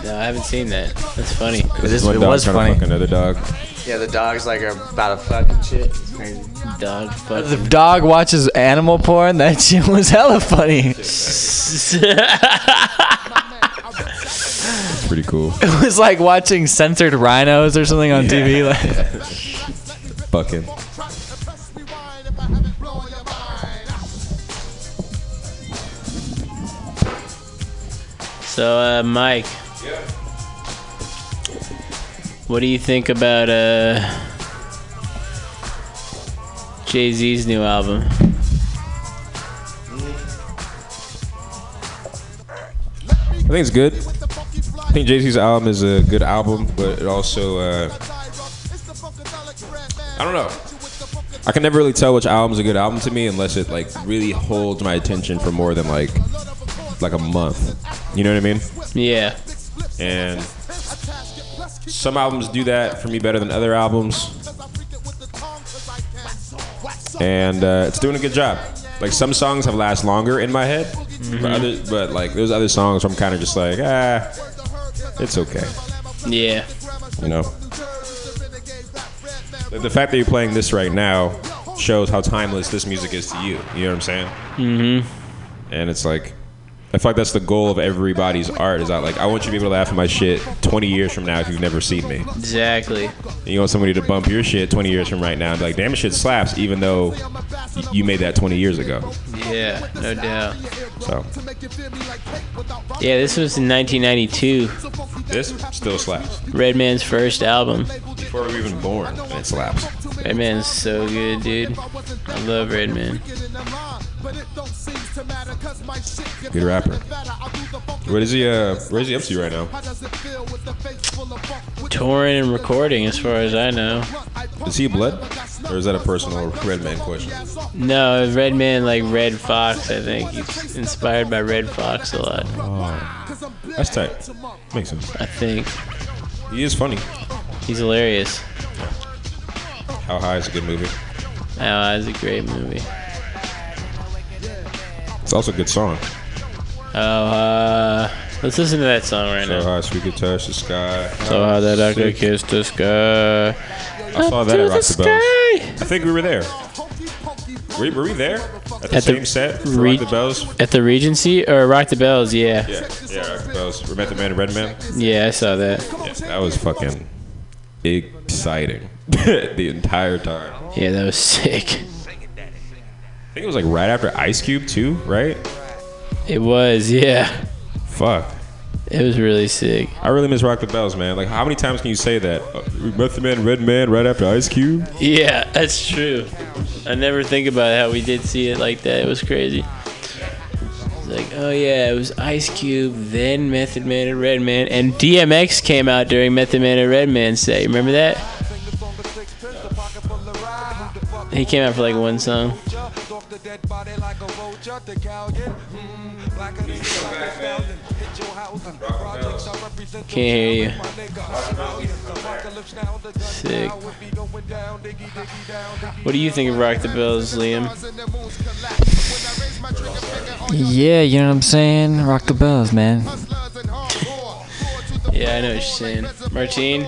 No, I haven't seen that. That's funny. It, is, One it was trying to funny. fuck another dog. Yeah, the dogs like are about to fucking shit. Dog The dog watches animal porn. That shit was hella funny. It's pretty cool. It was like watching censored rhinos or something on TV. Like, Fucking. so, uh, Mike. What do you think about uh, Jay Z's new album? I think it's good. I think Jay Z's album is a good album, but it also, uh, I don't know. I can never really tell which album's a good album to me unless it like really holds my attention for more than like like a month. You know what I mean? Yeah. And some albums do that for me better than other albums. And uh, it's doing a good job. Like some songs have last longer in my head, but, other, but like there's other songs where I'm kind of just like, ah, it's okay. Yeah. You know. The, the fact that you're playing this right now shows how timeless this music is to you. You know what I'm saying? Mm-hmm. And it's like I feel like that's the goal of everybody's art. Is that like I want you to be able to laugh at my shit 20 years from now if you've never seen me. Exactly. And you want somebody to bump your shit 20 years from right now and be like, damn, this shit slaps, even though you made that 20 years ago. Yeah, no doubt. So Yeah, this was in 1992. this still slaps. Redman's first album. Before we were even born, and it slaps. Redman's so good, dude. I love Redman. Good rapper. What is he? Uh, where is he up to right now? Touring and recording, as far as I know. Is he blood, or is that a personal Redman question? No, Redman like Redd Foxx. I think he's inspired by Redd Foxx a lot. Oh, that's tight. Makes sense. I think He is funny. he's hilarious. How High is a good movie. Oh, is a great movie. It's also a good song. Oh, uh, let's listen to that song right So now. high, we could touch the sky. So high that I could kiss the sky. I saw that at Rock the the Bells. I think we were there. Were, were we there at the At the set for Re- Rock the Bells? At the Regency or Rock the Bells? Yeah. Yeah, yeah, Rock the Bells. We met the man in Redman. Yeah, I saw that. Yeah, that was fucking exciting the entire time. Yeah, that was sick. I think it was like right after Ice Cube too, right? It was, yeah. Fuck. It was really sick. I really miss Rock the Bells, man. Like, how many times can you say that? Uh, we met the man, Redman, right after Ice Cube. Yeah, that's true. I never think about how we did see it like that. It was crazy. It's like, oh yeah, it was Ice Cube, then Method Man and Redman, and DMX came out during Method Man and Redman's set. Remember that? He came out for like one song. Can't hear you. Sick. What do you think of Rock the Bells, Liam? Yeah, you know what I'm saying? Rock the bells, man. Yeah, I know what you're saying. Martine?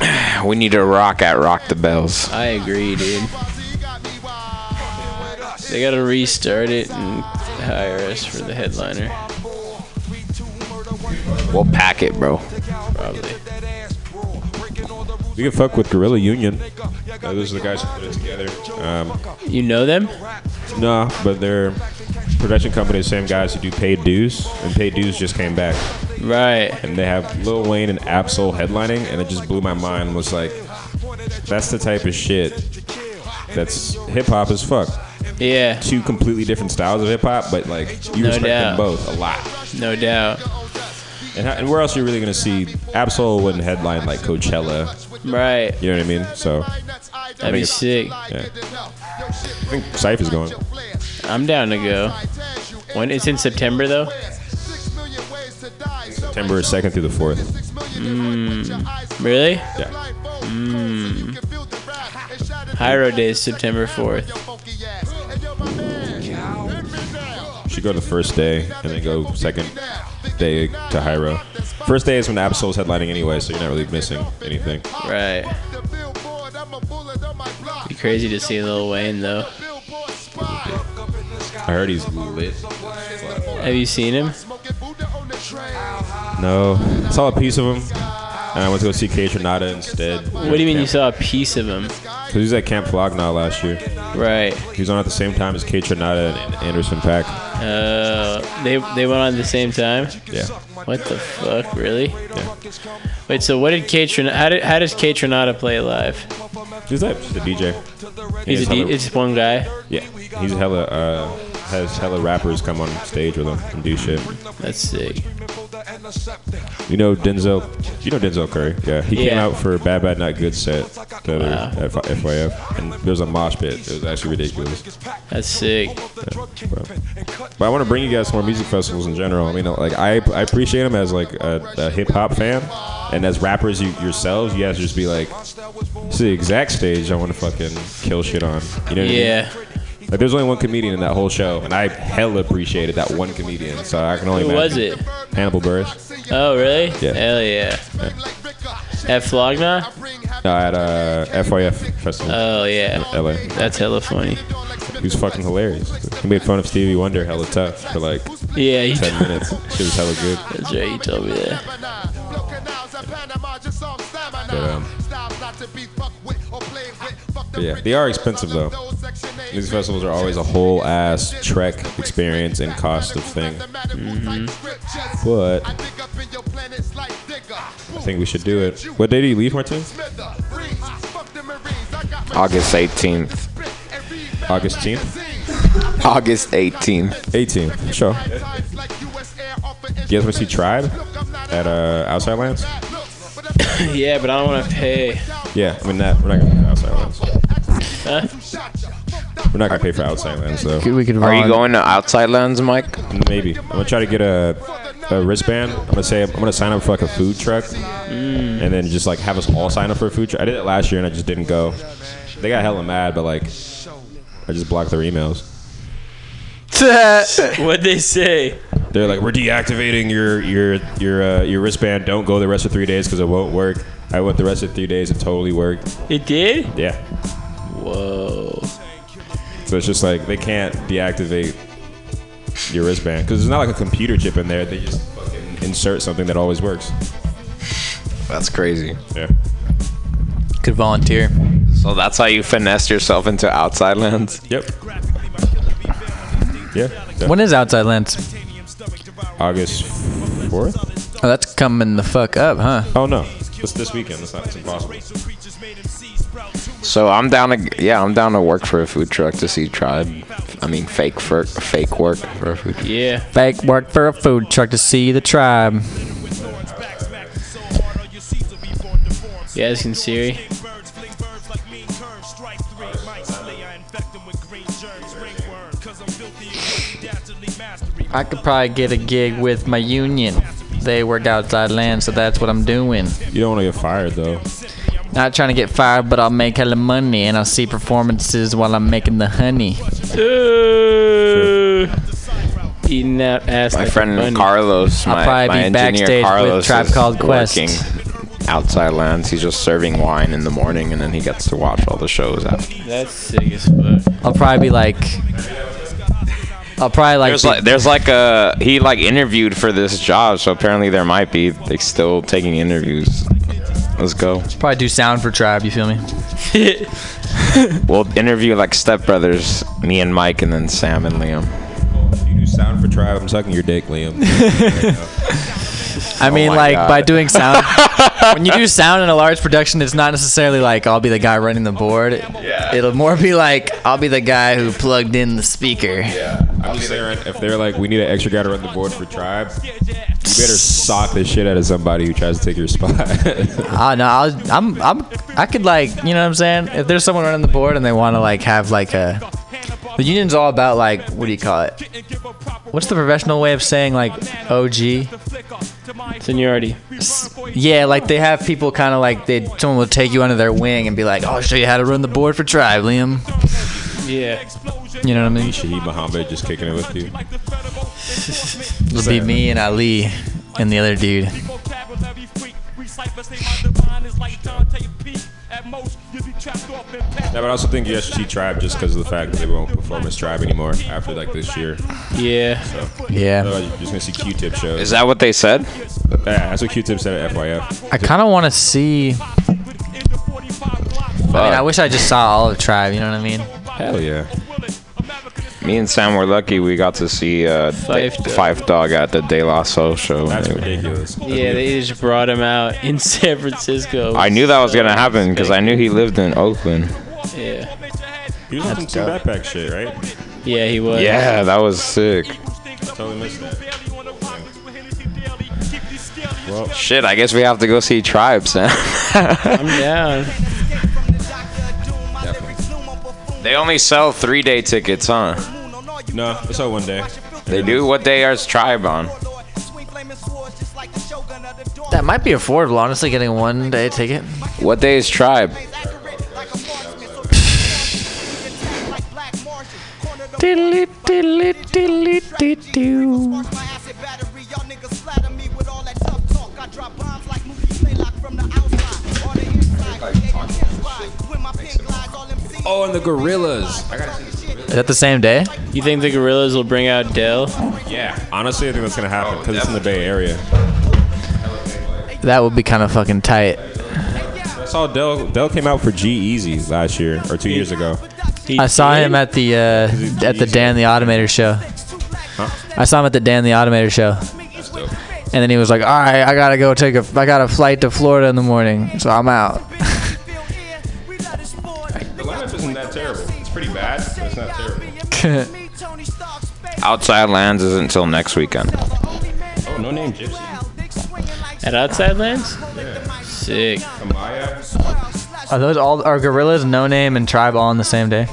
We need to rock at Rock the Bells. I agree, dude. They gotta restart it and hire us for the headliner. We'll pack it, bro. Probably. We can fuck with Guerilla Union. Uh, those are the guys who put it together. Um, You know them? no, but they're production company, the same guys who do Paid Dues, and Paid Dues just came back. Right. And they have Lil Wayne and Absol headlining, and it just blew my mind. Was like, that's the type of shit that's hip hop as fuck. Yeah. Two completely different styles of hip hop, but like you No respect doubt. them both a lot. No doubt. And, how, and where else are you really gonna see Absol wouldn't headline like Coachella? Right. You know what I mean? So That'd be sick. Yeah. I think Syph is going. I'm down to go. When it's in September though? September second through the fourth. Mm, really? Yeah. Mm. Hyro Day is September 4th. Should go the first day and then go second day to Hyro. First day is when Absol's headlining anyway, so you're not really missing anything. Right. Be crazy to see Lil Wayne though. I heard he's lit. Have you seen him? No, I saw a piece of him, and I went to go see Kaytranada instead. What do you mean you saw a piece of him? Because he was at Camp Flog Gnaw last year. Right. He was on at the same time as Kaytranada and Anderson .Paak. Uh, they they went on at the same time. Yeah. What the fuck? Really? Yeah. Wait. So what did K Tron- How did how does Kaytranada play live? He's like just a DJ. He's a D- hella- it's one guy. Yeah, he's hella uh, has hella rappers come on stage with him and do shit. That's sick. You know Denzel? You know Denzel Curry? Yeah, he came out for Bad Bad Not Good set the Wow. at FYF, and there was a mosh pit. It was actually ridiculous. That's sick. Yeah, but, but I want to bring you guys to more music festivals in general. I mean, uh, like I, I appreciate them as like a, a hip hop fan, and as rappers you, yourselves, you guys just be like, "This is the exact stage I want to fucking kill shit on." You know? What Yeah. I mean? Like there's only one comedian in that whole show, and I hella appreciated that one comedian. So I can only Who was it? Hannibal Buress. Oh really? Yeah. Hell yeah. At Flog Gnaw? No, at uh, FYF festival. Oh yeah. LA. That's hella funny. He was fucking hilarious. He made fun of Stevie Wonder hella tough for like Yeah, he ten minutes. Shit was hella good. That's right. He told me that. But um, but yeah, they are expensive though. These festivals are always a whole ass trek experience and cost of thing. Mm-hmm. But I think we should do it. What day do you leave, Martin? August 18th. August 10th? August 18th. 18th. Sure. You guys want to see Tribe at uh, Outside Lands? yeah, but I don't want to pay. Yeah, I mean that we're not gonna pay Outside Lands. Huh? We're not gonna pay for Outside Lands though. We could Are you volun- going to Outside Lands, Mike? Maybe. I'm gonna try to get a, a wristband. I'm gonna say I'm gonna sign up for like a food truck, Mm. and then just like have us all sign up for a food truck. I did it last year and I just didn't go. They got hella mad, but like I just blocked their emails. What'd they say? They're like, we're deactivating your your your uh, your wristband. Don't go the rest of three days because it won't work. I went the rest of three days. It totally worked. It did? Yeah. Whoa. So it's just like they can't deactivate your wristband because it's not like a computer chip in there. They just fucking insert something that always works. That's crazy. Yeah. Could volunteer. So that's how you finesse yourself into Outside Lands? Yep. Yeah. When is Outside Lands? August fourth. Oh, that's coming the fuck up, huh? Oh no, it's this weekend. It's not. It's impossible. So I'm down to yeah, I'm down to work for a food truck to see Tribe. I mean, fake for fake work for a food. Truck. Yeah. Fake work for a food truck to see the tribe. You guys can Siri. I could probably get a gig with my union. They work outside land, so that's what I'm doing. You don't want to get fired though. Not trying to get fired, but I'll make hella money and I'll see performances while I'm making the honey. Ooh. Eating that ass. My like friend bunny. Carlos, I'll my, probably my be engineer backstage with Carlos Tribe is Called Quest. working outside lands. He's just serving wine in the morning, and then he gets to watch all the shows after. That's sick as fuck. I'll probably be like, I'll probably like, there's be- like there's like a he like interviewed for this job, so apparently there might be like still taking interviews. Let's go. probably do sound for Tribe. You feel me? We'll interview like stepbrothers, me and Mike, and then Sam and Liam. You do sound for Tribe. I'm sucking your dick, Liam. I mean, Oh like God. by doing sound. when you do sound in a large production, it's not necessarily like I'll be the guy running the board. Yeah. It'll more be like I'll be the guy who plugged in the speaker. Yeah. I'm just saying, if they're like, we need an extra guy to run the board for Tribe, you better sock the shit out of somebody who tries to take your spot. Ah, no, I'll, I'm, I'm, I could like, you know what I'm saying? If there's someone running the board and they want to like have like a, the union's all about like, what do you call it? What's the professional way of saying like OG? Seniority. Yeah, like they have people kind of like they, someone will take you under their wing and be like, oh, I'll show you how to run the board for Tribe, Liam. Yeah. You know what I mean? Should Shaheed Muhammad just kicking it with you. It'll be me and Ali and the other dude. Yeah, but I also think you should see Tribe just because of the fact that they won't perform as Tribe anymore after like this year. Yeah. So, Yeah. otherwise you're just gonna see Q-Tip shows. Is that what they said? Yeah, that's what Q-Tip said at FYF. I kind of want to see. I mean, I wish I just saw all of Tribe. You know what I mean? Hell yeah. Me and Sam were lucky we got to see uh, Fife Fife, Dog. Phife Dawg at the De La Soul show. That's It- ridiculous. Yeah, they just brought him out in San Francisco. I knew that was gonna happen because I knew he lived in Oakland. Yeah. He was on some backpack shit, right? Yeah, he was. Yeah, that was sick. Totally missed that. Well, Shit, I guess we have to go see Tribes, Sam. I'm down. they only sell three day tickets, huh? no, it's all one day. They do. What day is Tribe on? That might be affordable, honestly, getting one day ticket. What day is Tribe? Diddly, diddly, diddly, diddly. Oh, and the Gorillaz. I gotta see the Gorillaz. Is that the same day? You think the Gorillaz will bring out Del? Yeah, honestly, I think that's gonna happen because it's in the Bay Area. That would be kind of fucking tight. I saw Del. Del came out for G-Eazy last year or two years ago. I saw him at the uh, at the Dan the Automator show. I saw him at the Dan the Automator show. And then he was like, "All right, I gotta go take a, I got a flight to Florida in the morning, so I'm out." The lineup isn't that terrible. It's pretty bad, but it's not terrible. Outside Lands isn't until next weekend. Oh, Noname Gypsy. At Outside Lands? Yeah. Sick. Amaya. Are those all are Gorillaz, no name, and tribe all on the same day?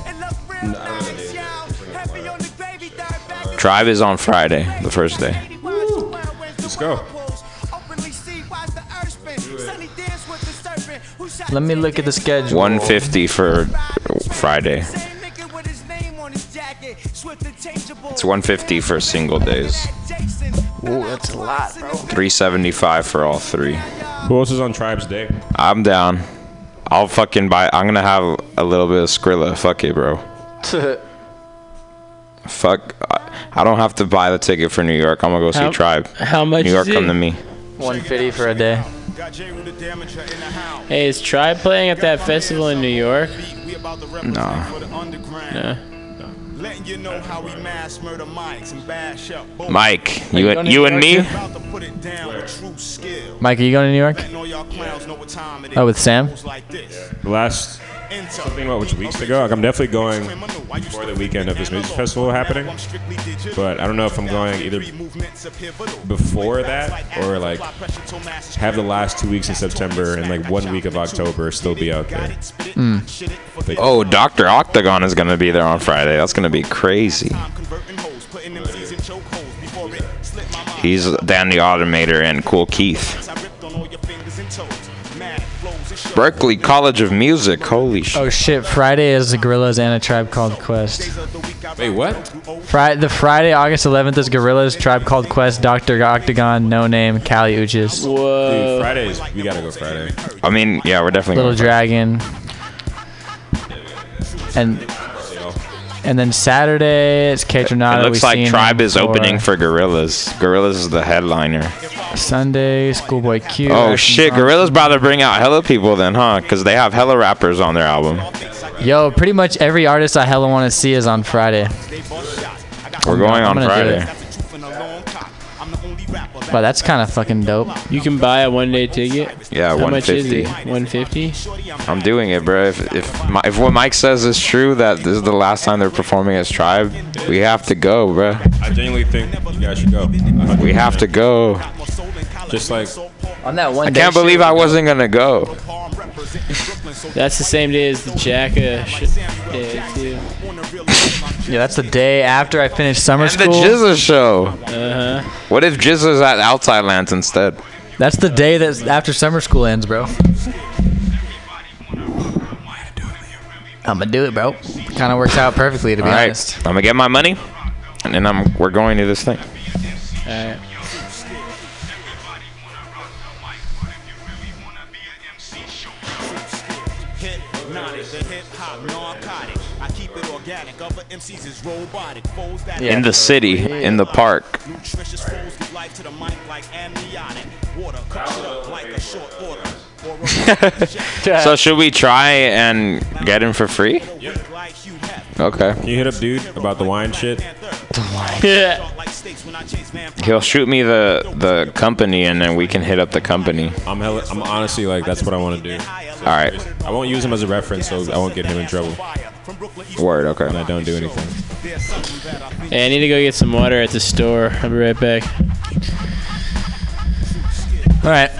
Tribe is on Friday, the first day. Let's go. Let me look at the schedule. 150 for Friday. It's 150 for single days. Ooh, that's a lot, bro. 375 for all three. Who else is on Tribe's Day? I'm down. I'll fucking buy. I'm gonna have a little bit of Skrilla. Fuck it, bro. Fuck. I- I don't have to buy the ticket for New York. I'm gonna go see How- Tribe. how much New York, is come it? to me. 150 for a day. Hey, is Tribe playing at that festival in New York? No. No. Letting you know how we mass murder mics and bash up. both. Mike, you you and you and me. To put it down with true skill. Mike, are you going to New York? Letting all y'all clowns know what time it oh, is. Oh, with Sam? Like last something about which weeks ago. Like I'm definitely going before the weekend of this music festival happening. But I don't know if I'm going either before that or like have the last two weeks in September and like one week of October still be out there. Hmm. But- Oh, Doctor Octagon is gonna be there on Friday. That's gonna be crazy. He's Dan the Automator and Kool Keith. Berklee College of Music. Holy shit. Oh shit! Friday is the Gorillaz and a Tribe Called Quest. Wait, what? Friday, the Friday, August 11th is Gorillaz, Tribe Called Quest, Doctor Octagon, No Name, Kali Uchis, Dude, Fridays we gotta go Friday. I mean, yeah, we're definitely Little going Dragon, and and then Saturday it's K It looks like Tribe is before. opening for Gorillaz. Gorillaz is the headliner. Sunday, Schoolboy Q. Oh shit. Gorillaz about to bring out hella people then, huh? Because they have hella rappers on their album. Yo, pretty much every artist I hella want to see is on Friday. We're going on Friday. It. But that's kind of fucking dope. You can buy a one day ticket. Yeah, How much is 150. it? 150? I'm doing it, bro. If if, my, if what Mike says is true, that this is the last time they're performing as Tribe, we have to go, bro. I genuinely think you guys should go. We have to go. Just like On that one day, I can't shit, believe I wasn't gonna go. That's the same day as the Jacka sh- day, too. Yeah, that's the day after I finish summer And the school. Jizza show. Uh huh. What if Jizza's at Outside Lands instead? That's the day that's after summer school ends, bro. I'ma do it, bro. It Kind of works out perfectly, to be All right, honest. I'm gonna get my money, and then I'm we're going to this thing. Alright. Hypnotic, up like a short order. Or a So should we try and get him for free? Okay. Can you hit up dude about the wine shit? Yeah. He'll shoot me the the company, and then we can hit up the company. I'm hella, I'm honestly like that's what I want to do. All right. I won't use him as a reference, so I won't get him in trouble. Word. Okay. And I don't do anything. Hey, I need to go get some water at the store. I'll be right back. All right.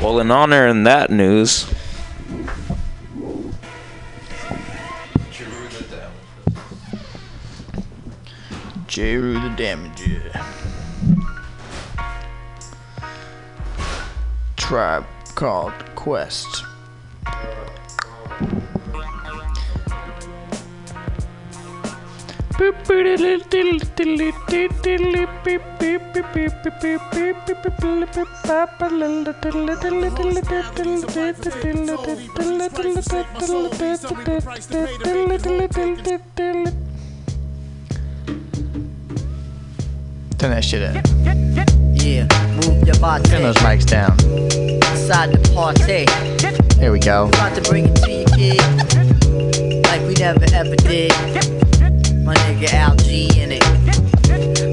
Well, in honor in that news, Jeru the Damager. Tribe called Quest. Turn that shit up. Yeah, move your body. Turn those mics down. Inside the party. There we go. About to bring it to you, kid. Like we never ever did. My nigga Al G in it.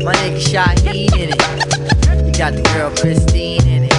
My nigga Shaheed in it. You got the girl Christine in it.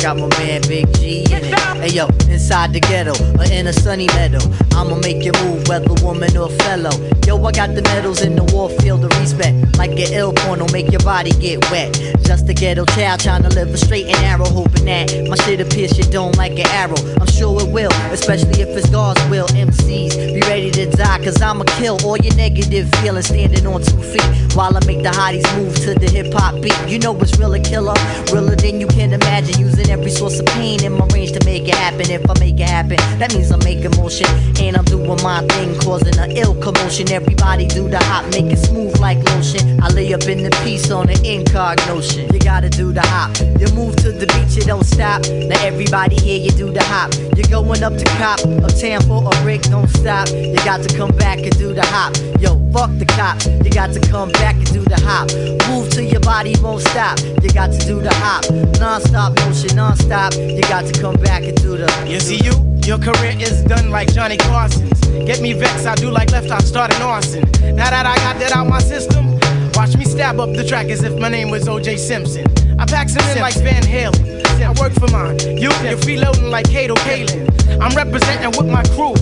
Got my man Big G in it. Hey yo, inside the ghetto or in a sunny meadow. I'ma make you move, whether woman or fellow. Yo, I got the medals in the war field of respect. Like an ill porno, make your body get wet. Just a ghetto child trying to live a straight and narrow, hoping that my shit'll pierce your dome like an arrow. I'm sure it will, especially if it's God's will. MCs, be ready to die, cause I'ma kill all your negative feelings standing on two feet. While I make the hotties move to the hip hop beat. You know it's real a killer, realer than you can imagine. Using every source of pain in my range to make it happen. If I make it happen, that means I'm making motion. And I'm doing my thing, causing an ill commotion. Everybody do the hop, make it smooth like lotion. I lay up in the piece on an incognition. You gotta do the hop. You move to the beat, you don't stop. Now everybody here, you do the hop. You're going up to cop, a for a break, don't stop. You got to come back and do the hop. Yo, fuck the cop. You got to come back and do the hop. Move till your body won't stop. You got to do the hop. Non-stop motion, non-stop. You got to come back and do the. You see you? Your career is done like Johnny Carson's. Get me vexed, I do like left eye starting arson. Now that I got that out my system, watch me stab up the track as if my name was OJ Simpson. I pack some in like Van Halen. I work for mine. You, you're freeloading like Kato Kaelin. I'm representing with my crew.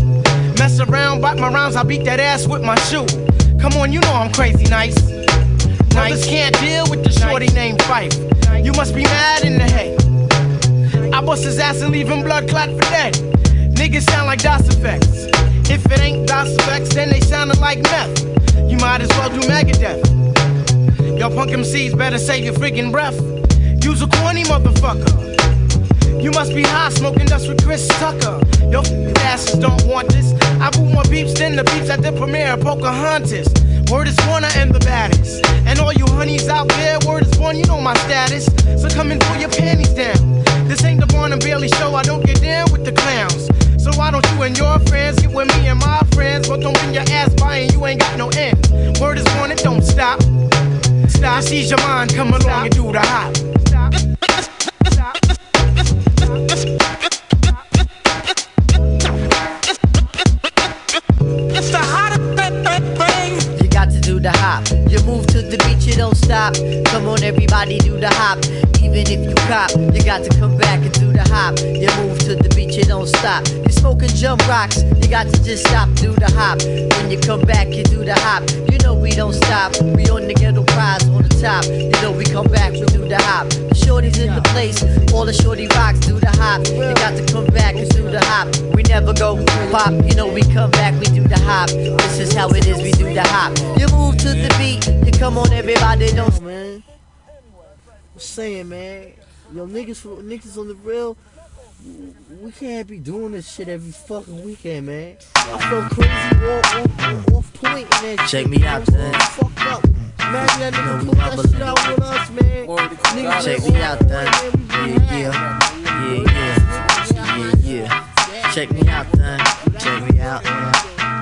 Mess around, bite my rounds, I beat that ass with my shoe. Come on, you know I'm crazy nice. Brothers can't deal with the shorty named Phife. You must be mad in the head. I bust his ass and leave him blood clot for dead. Niggas sound like Das EFX. If it ain't Das EFX, then they sounding like meth. You might as well do Megadeth. Yo, punk MCs better save your freaking breath. Use a corny motherfucker. You must be high smoking dust with Chris Tucker. Yo, f- asses don't want this. I boot more beeps than the beeps at the premiere of Pocahontas. Word is Warner and the baddest. And all you honeys out there, word is one, you know my status. So come and pull your panties down. This ain't the Born and Bailey show, I don't get down with the clowns. So why don't you and your friends get with me and my friends? But don't bring your ass by and you ain't got no end. Word is one, it don't stop. Stop, seize your mind, come along and do the hop. It's the hop. You move to the you don't stop. Come on, everybody, do the hop. Even if you cop, you got to come back and do the hop. You move to the beat, you don't stop. You smoking jump rocks, you got to just stop, do the hop. When you come back, you do the hop. You know we don't stop. We on the ghetto prize on the top. You know we come back, we do the hop. The shorties in the place, all the shorty rocks do the hop. You got to come back and do the hop. We never go pop, you know we come back, we do the hop. This is how it is, we do the hop. You move to the beat, you come on, everybody don't. man. I'm saying, man. Yo, niggas, niggas on the real, we can't be doing this shit every fucking weekend, man. I feel crazy, off, off, off point in that Check me out, man. man. Fucked up. Imagine that nigga put that shit out with us, man. Niggas Check me out, then. man. Yeah, yeah. Yeah, yeah. Yeah, yeah. Check me out, then. Check me out, man.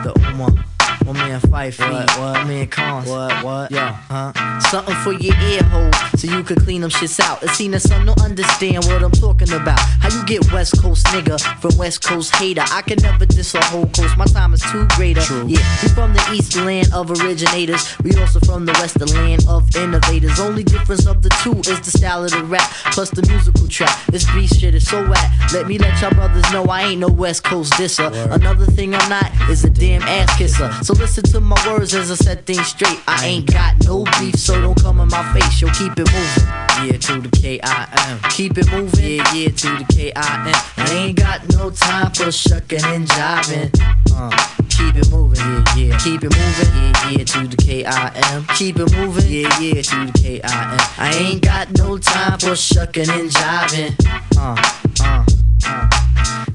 The Uma. My man Phife, what, what? My man Cons. What, what? Yeah, huh? Something for your ear hole, so you could clean them shits out. It's seen that some don't understand what I'm talking about. How you get West Coast nigga from West Coast hater? I can never diss a whole coast. My time is too greater. Yeah, we from the East land of originators. We also from the Western land of innovators. Only difference of the two is the style of the rap plus the musical track. This beat shit is so whack. Let me let y'all brothers know I ain't no West Coast disser. Another thing I'm not is a damn ass kisser. So listen to my words as I set things straight. I ain't got no beef, so don't come in my face. Yo, keep it moving. Yeah, to the K-I-M. Keep it moving. Yeah, yeah, to the K-I-M. I ain't got no time for shucking and jiving. Uh, keep it moving. Yeah, yeah. Keep it moving. Yeah, yeah, to the K-I-M. Keep it moving. Yeah, yeah, to the K-I-M. I ain't got no time for shucking and jiving. Uh, uh, uh.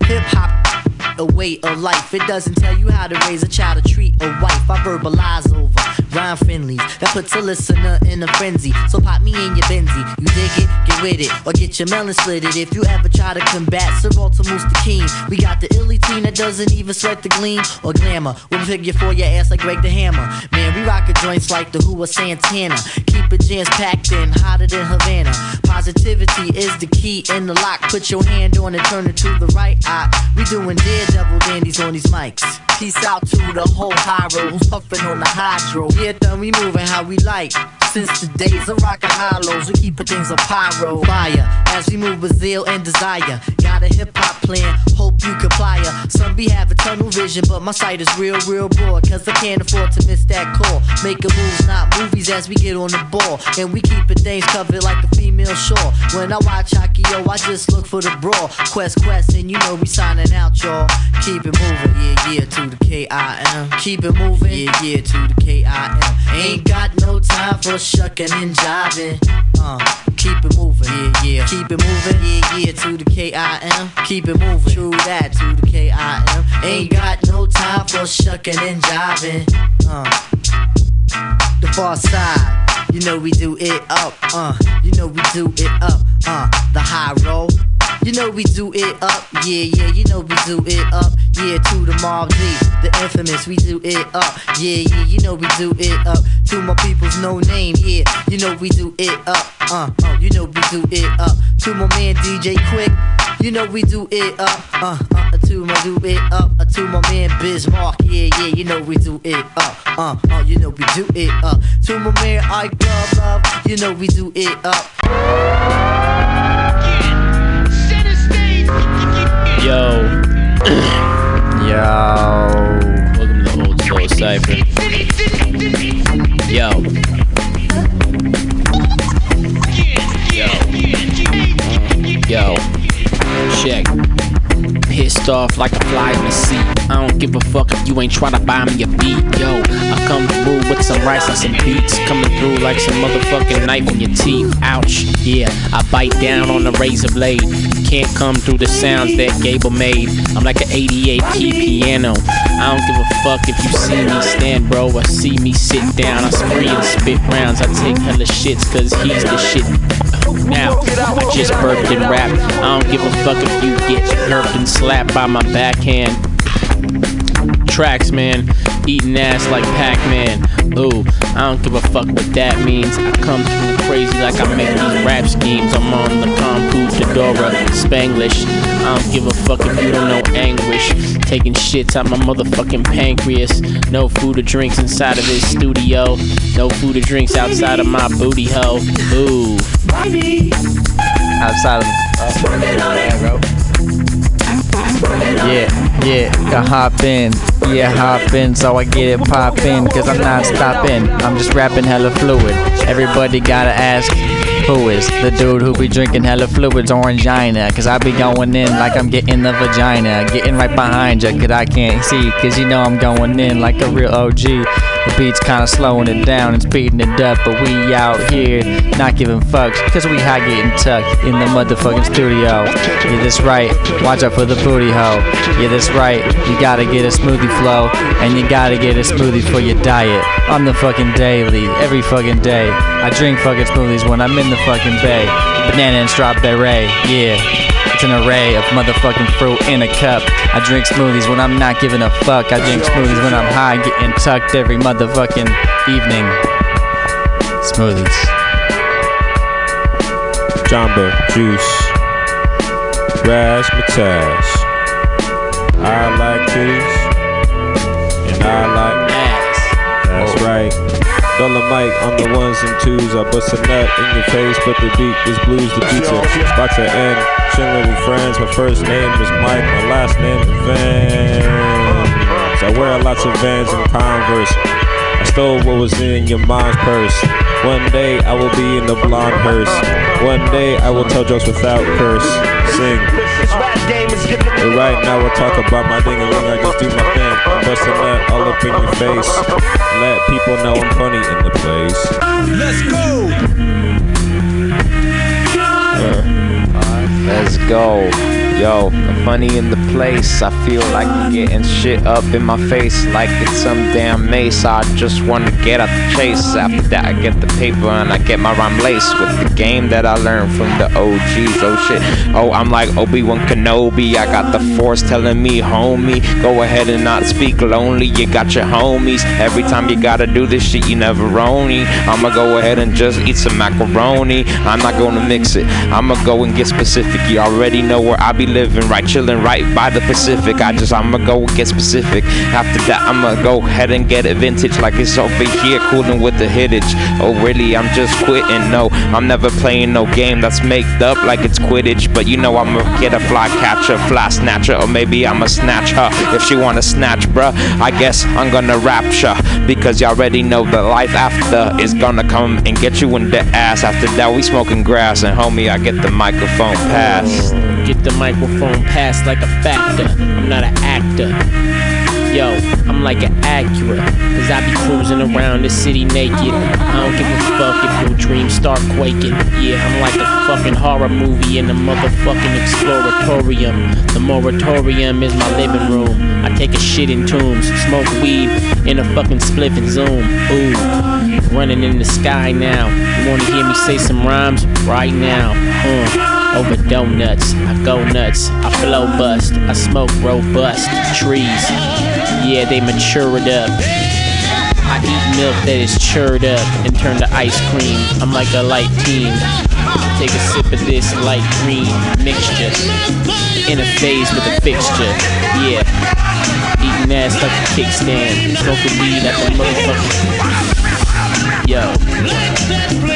Hip hop a way of life. It doesn't tell you how to raise a child, to treat a wife. I verbalize over Rhyme Finleys that puts a listener in a frenzy. So pop me in your Benzie. You dig it? Get with it. Or get your melon slitted. If you ever try to combat Sir Moose the King, we got the illy team that doesn't even sweat the gleam or glamour. We'll pick you for your ass like Greg the Hammer. Man, we rockin' joints like the Who or Santana. Keep it jams packed in, hotter than Havana. Positivity is the key in the lock. Put your hand on it, turn it to the right eye. We doing daredevil dandies on these mics. Peace out to the whole high road who's puffin' on the hydro. Yeah, then we moving how we like. Since the days of rockin' hollows, we keepin' things a pyro. Fire as we move with zeal and desire. Got a hip hop plan, hope you comply. Some be having tunnel vision, but my sight is real, real broad. Cause I can't afford to miss that call. Making moves, not movies as we get on the ball. And we keepin' things covered like a female shore. When I watch yo, I just look for the brawl. Quest, quest, and you know we signing out, y'all. Keep it moving, yeah, yeah, to the K-I-M. Keep it moving, yeah, yeah, to the K-I-M. Ain't got no time for shucking and jiving. Uh, keep it moving, yeah, yeah. Keep it moving, yeah, yeah, to the K-I-M. Keep it moving, true that, to the K-I-M. Ain't got no time for shucking and jiving. Uh, the far side, you know we do it up, uh, you know we do it up, uh, the high roll. You know we do it up, yeah, yeah, you know we do it up, yeah, to the Mob the infamous, we do it up, yeah, yeah, you know we do it up, to my people's no name, yeah, you know we do it up, uh, uh, you know we do it up, to my man DJ Quik, you know we do it up, uh, uh, to my do it up, uh, to my man Bismarck, yeah, yeah, you know we do it up, uh, uh, you know we do it up, to my man Ike Love Love, you know we do it up. Yo. Yo. Welcome to the Old Soul Cypher. Yo. Yo. Yo. Check. Pissed off like a fly in the seat. I don't give a fuck if you ain't try to buy me a beat. Yo, I come through with some rice and some beats. Coming through like some motherfucking knife in your teeth. Ouch. Yeah, I bite down on the razor blade. Can't come through the sounds that Gable made. I'm like an 88 key piano. I don't give a fuck if you see me stand, bro, or see me sit down. I spree and spit rounds. I take hella shits, cause he's the shit. Now, I just burped and rap. I don't give a fuck if you get burped and slapped by my backhand. Tracks, man. Eating ass like Pac Man. Ooh, I don't give a fuck what that means. I come through crazy like I make these rap schemes. I'm on the Compu Fedora Spanglish. I don't give a fuck if you don't know anguish. Taking shits out my motherfucking pancreas. No food or drinks inside of this studio. No food or drinks outside of my booty hole. Ooh. Outside of uh, bro. Yeah, yeah, I hop in. Yeah, hop in, so I get it poppin'. Cause I'm not stopping. I'm just rapping hella fluid. Everybody gotta ask, who is the dude who be drinking hella fluids orangina? Cause I be going in like I'm getting the vagina. Getting right behind ya, cause I can't see. Cause you know I'm going in like a real OG. The beat's kinda slowing it down and speeding it up, but we out here not giving fucks. Cause we high getting tucked in the motherfucking studio. Yeah, that's right. Watch out for the booty hole. Yeah, that's right. You gotta get a smoothie flow, and you gotta get a smoothie for your diet. On the fucking daily, every fucking day. I drink fucking smoothies when I'm in the fucking bay. Banana and strawberry, yeah. It's an array of motherfucking fruit in a cup. I drink smoothies when I'm not giving a fuck. I drink smoothies when I'm high, getting tucked every motherfucking evening. Smoothies. Jamba Juice, Razzmatazz. I like titties, and I like ass. That's oh. right. Dolomite on the ones and twos. I bust a nut in your face, but the beat is blues. The beats are about to end. With friends. My first name is Mike. My last name is Vans. I wear lots of Vans and Converse. I stole what was in your mom's purse. One day I will be in the blonde hearse. One day I will tell jokes without curse. Sing. But right now we'll talk about my ding. I just do my thing. Bust a nut all up in your face. Let people know I'm funny in the place. Let's go. Let's go. Yo, I'm funny in the place. I feel like getting shit up in my face like it's some damn mace. I just wanna get out the chase. After that, I get the paper and I get my rhyme lace with the game that I learned from the OGs. Oh shit. Oh, I'm like Obi Wan Kenobi. I got the force telling me, homie, go ahead and not speak lonely. You got your homies. Every time you gotta do this shit, you never own me. I'ma go ahead and just eat some macaroni. I'm not gonna mix it. I'ma go and get specific. You already know where I be living, right? Chilling right by the Pacific. I just I'ma go get specific. After that, I'ma go ahead and get it vintage like it's over here, cooling with the hittage. Oh really? I'm just quitting. No, I'm never playing no game that's made up like it's Quidditch. But you know I'ma get a fly catcher, fly snatcher, or maybe I'ma snatch her if she wanna snatch, bruh. I guess I'm gonna rapture because y'all already know the life after is gonna come and get you in the ass. After that, we smoking grass, and homie, I get the microphone passed. Get the microphone passed like a factor. I'm not an actor. Yo, I'm like an Acura, cause I be cruising around the city naked. I don't give a fuck if your dreams start quaking. Yeah, I'm like a fucking horror movie in the motherfucking exploratorium. The moratorium is my living room. I take a shit in tombs, smoke weed in a fucking spliff and zoom. Ooh, running in the sky now. You wanna hear me say some rhymes? Right now. Uh over donuts. I go nuts. I flow bust. I smoke robust trees. Yeah, they matured up. I eat milk that is churned up and turned to ice cream. I'm like a light teen. Take a sip of this light green mixture. In a phase with a fixture. Yeah. Eating ass like a kickstand. Smoking weed like a motherfucker. Yo,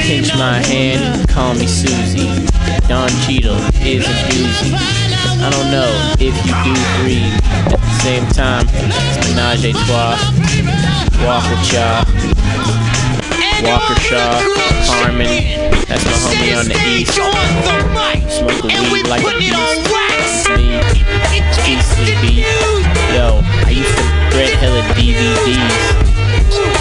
pinch my hand, call me Susie. Don Cheadle is a doozy. I don't know if you do breathe. At the same time, it's menage a trois. Walker Shaw, Walker Shaw, Carmen. That's my homie on the east. Smoking weed like a beast. Me, Beastly B. Yo, I used to rent hella DVDs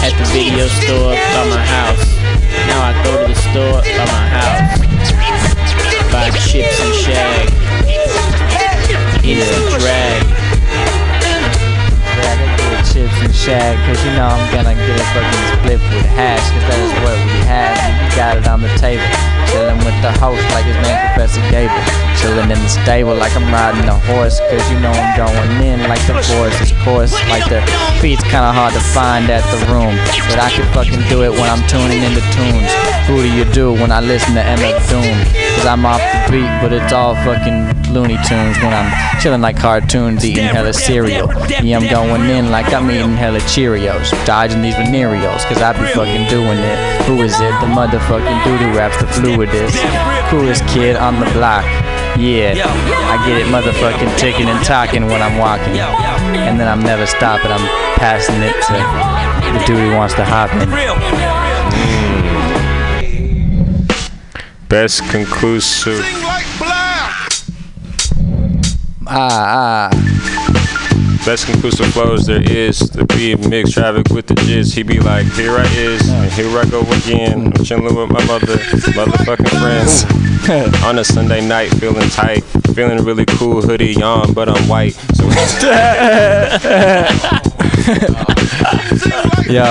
at the video store by my house. Now I go to the store by my house. Buy chips and shag. Instant drag. Chips and shag, cause you know I'm gonna get a fucking split with hash, cause that is what we have. we got it on the table. Chillin' with the host like his name Professor Gable. Chillin' in the stable like I'm riding a horse, cause you know I'm going in like the voice is course. Like the beat's kinda hard to find at the room, but I can fucking do it when I'm tuning into tunes. Who do you do when I listen to MF Doom? Cause I'm off the beat, but it's all fucking Looney Tunes when I'm chilling like cartoons, eating hella cereal. Yeah, I'm going in like I'm eating hella Cheerios, dodging these venereals, cause I be fucking doing it. Who is it? The motherfucking doo-doo raps, the fluidist. Coolest kid on the block. Yeah, I get it motherfucking ticking and talking when I'm walking. And then I'm never stopping, I'm passing it to the dude who wants to hop in. Best conclusive. Ah, ah. Best conclusive flows there is the beat mix traffic with the jizz. He be like, here I is, and here I go again. I'm chilling with my mother, motherfucking friends. On a Sunday night, feeling tight, feeling really cool, hoodie on, but I'm white. So Yo,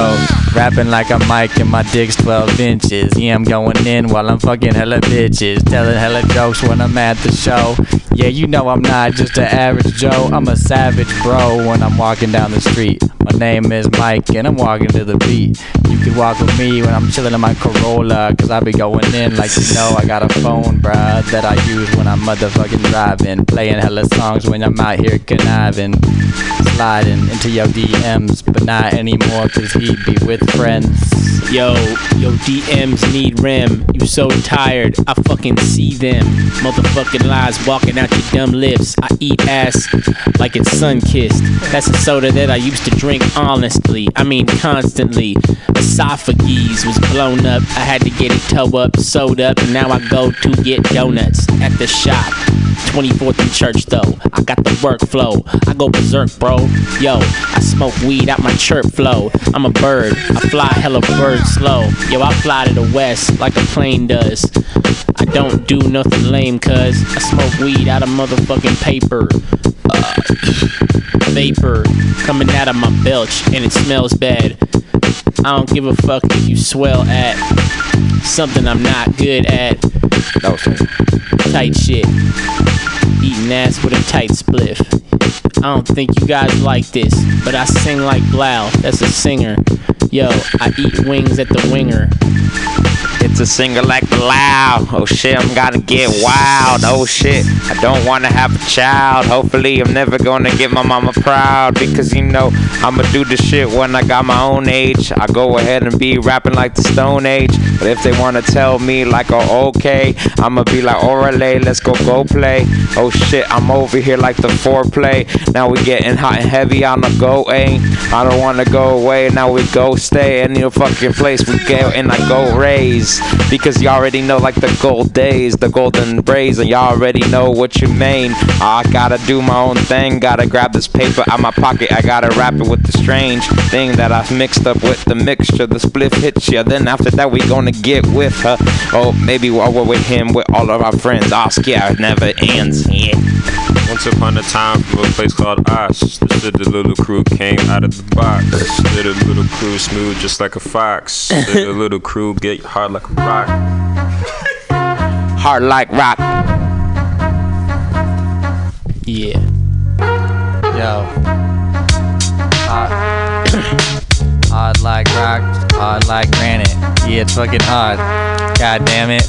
rapping like I'm Mike and my dick's 12 inches. Yeah, I'm going in while I'm fucking hella bitches. Telling hella jokes when I'm at the show. Yeah, you know I'm not just an average Joe. I'm a savage bro when I'm walking down the street. My name is Mike and I'm walking to the beat. You can walk with me when I'm chilling in my Corolla. Cause I be going in like you know I got a phone, bruh, that I use when I'm motherfucking driving. Playing hella songs when I'm out here conniving. Sliding into your DMs, but not anymore cause he be with friends. Yo, yo, DMs need rim. You so tired, I fucking see them. Motherfucking lies walking out your dumb lips. I eat ass like it's sun kissed. That's a soda that I used to drink honestly. I mean, constantly. Esophagus was blown up. I had to get it toe up, sewed up, and now I go to get donuts at the shop. 24th and Church though. I got the workflow. I go berserk, bro. Yo, I smoke weed out my chirp flow. I'm a bird. I fly hella bird slow. Yo, I fly to the west like a plane does. I don't do nothing lame, cuz I smoke weed out of motherfucking paper. Uh, vapor coming out of my belch, and it smells bad. I don't give a fuck if you swell at something I'm not good at. That was tight shit. Eating ass with a tight spliff. I don't think you guys like this, but I sing like Blau. That's a singer. Yo, I eat wings at the winger. It's a singer like the loud. Oh shit, I'm gonna get wild. Oh shit, I don't wanna have a child. Hopefully, I'm never gonna get my mama proud because you know I'ma do the shit when I got my own age. I go ahead and be rapping like the Stone Age. But if they wanna tell me like, oh okay, I'ma be like, orale, let's go go play. Oh shit, I'm over here like the foreplay. Now we getting hot and heavy on the go, ain't. I don't wanna go away. Now we go stay in your fucking place. We go and I go raise because you already know like the gold days, the golden braids, and you already know what you mean. I gotta do my own thing. Gotta grab this paper out my pocket. I gotta wrap it with the strange thing that I mixed up with the mixture. The spliff hits ya. Then after that we gonna get with her. Oh, maybe while we're with him, with all of our friends. Yeah, it never ends. Yeah. Once upon a time, from a place called Osh, the city little crew came out of the box. Did a little crew smooth just like a fox. Did a little crew get hard like a rock. Hard like rock. Yeah. Yo. Hard. hard like rock, hard like granite. Yeah, it's fucking hard. God damn it.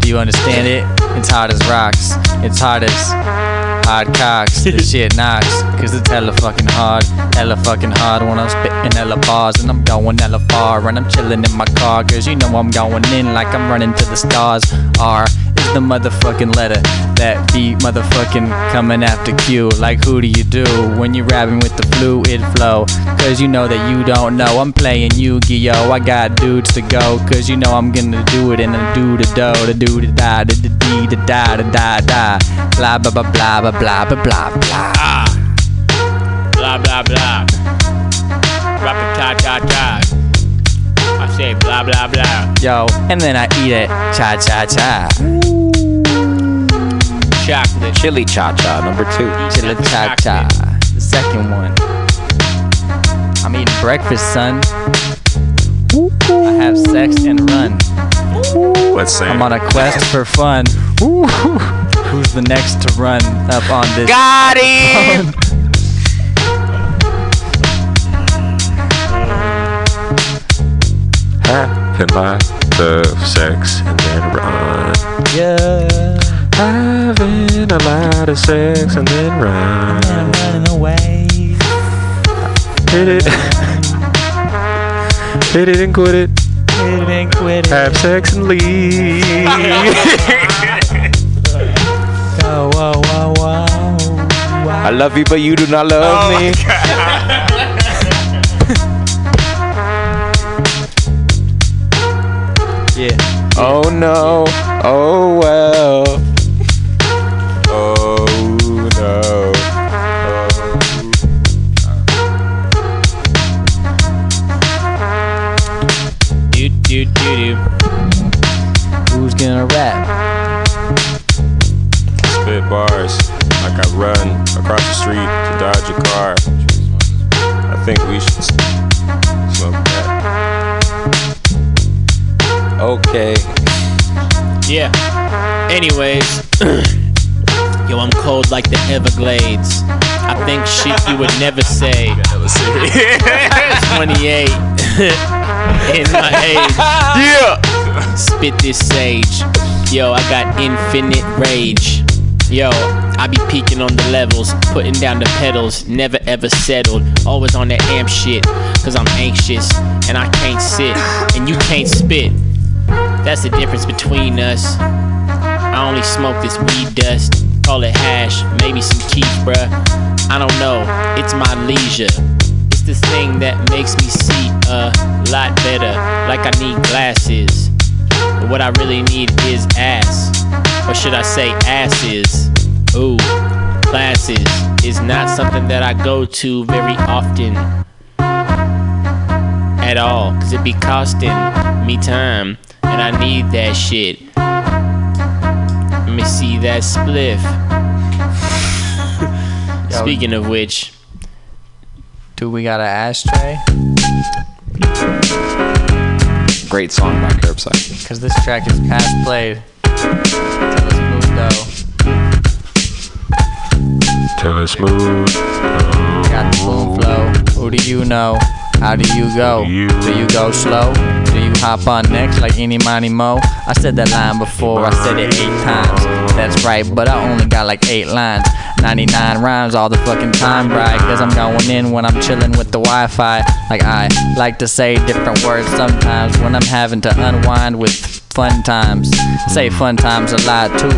Do you understand it? It's hard as rocks. It's hard as hard cocks. This shit knocks. Cause it's hella fucking hard. Hella fucking hard when I'm spitting hella bars. And I'm going hella far. And I'm chilling in my car. Cause you know I'm going in like I'm running to the stars. R is the motherfucking letter. That beat motherfucking coming after Q. Like who do you do when you're rapping with the fluid flow? Cause you know that you don't know. I'm playing Yu-Gi-Oh! I got dudes to go. Cause you know I'm gonna do it in a do the do the do the da da da dee da da da da da. Blah blah blah blah blah blah blah blah blah. Ah. Blah blah blah. Rap it ta ta ta. I say blah blah blah. Yo, and then I eat it. Cha cha cha. Chocolate. Chili cha cha number two. Chili cha cha. The second one. I'm eating breakfast, son. I have sex and run. Let's say. I'm on a quest for fun. Who's the next to run up on this? Got him! Having lots of sex and then run. Yeah. Having a lot of sex and then run. And Running away. Hit it. Hit it and quit it. Hit it and quit it. Have sex and leave. I love you, but you do not love oh me. Yeah. Oh no. Oh well. Oh no. Do do do do. Who's gonna rap? Spit bars like I run across the street to dodge a car. I think we should smoke that. Okay. Yeah. Anyways, yo, I'm cold like the Everglades. I think shit you would never say. 28 in my age. Yeah. Spit this sage. Yo, I got infinite rage. Yo, I be peaking on the levels, putting down the pedals, never ever settled. Always on that amp shit, cause I'm anxious and I can't sit, and you can't spit. That's the difference between us. I only smoke this weed dust, call it hash, maybe some keef, bruh. I don't know, it's my leisure. It's the thing that makes me see a lot better, like I need glasses. But what I really need is ass. Or should I say asses? Ooh, classes is not something that I go to very often. At all, cause it be costing me time, and I need that shit. Let me see that spliff. Speaking of which, do we got an ashtray? Great song by Curbside. Because this track is past played. Tell us smooth though. Tell us smooth. Got the smooth flow. Who do you know? How do you go? Do you go slow? Do you hop on next like any money mo? I said that line before, I said it eight times. That's right, but I only got like eight lines. 99 rhymes all the fucking time, right? Cause I'm going in when I'm chilling with the Wi Fi. Like I like to say different words sometimes when I'm having to unwind with fun times. Say fun times a lot too,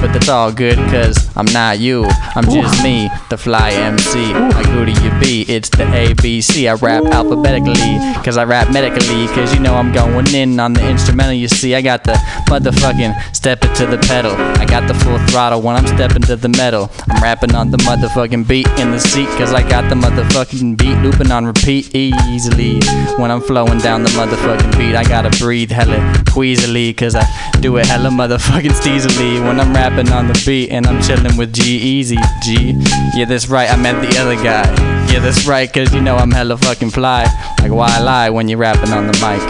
but that's all good cause I'm not you. I'm just me, the fly MC. Like who do you be? It's the ABC. I rap alphabetically cause I rap medically cause you know I'm going in on the instrumental. You see, I got the motherfucking step it to the pedal. I got the full throttle when I'm stepping to the metal. I'm rapping on the motherfucking beat in the seat cause I got the motherfucking beat looping on repeat easily. When I'm flowing down the motherfucking beat, I gotta breathe hella queasily cause I do it hella motherfucking steezily when I'm rapping on the beat and I'm chilling with G Easy G. Yeah, that's right, I meant the other guy. Yeah, that's right, cause you know I'm hella fucking fly. Like why lie when you're rapping on the mic?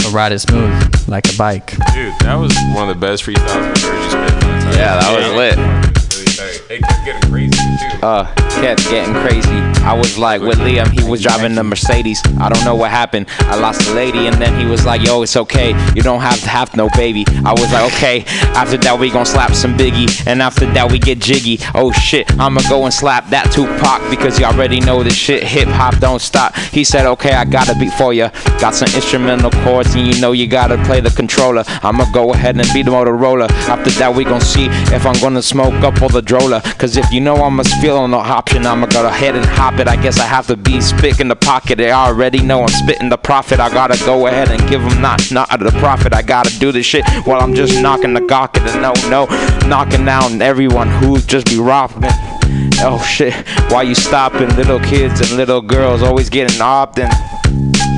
So ride it smooth like a bike. Dude, that was one of the best freestyles I've heard you spit. one. Yeah, that was lit. Really tight. It kept getting crazy too. Uh, kept getting crazy. I was like with Liam, he was driving the Mercedes. I don't know what happened. I lost a lady, and then he was like, "Yo, it's okay. You don't have to have no baby." I was like, "Okay." After that, we gon' slap some Biggie, and after that, we get jiggy. Oh shit, I'ma go and slap that Tupac because you already know this shit. Hip hop don't stop. He said, "Okay, I got a beat for ya. Got some instrumental chords, and you know you gotta play the controller. I'ma go ahead and beat the Motorola. After that, we gon' see if I'm gonna smoke up all the droller. Cause if you know I'm a the option, I'ma go ahead and hop it. I guess I have to be spit in the pocket. They already know I'm spitting the profit. I gotta go ahead and give them not not of the profit. I gotta do this shit while I'm just knocking the gawk and no no knocking down everyone who just be robbing. Oh shit, why you stopping? Little kids and little girls always getting robbed and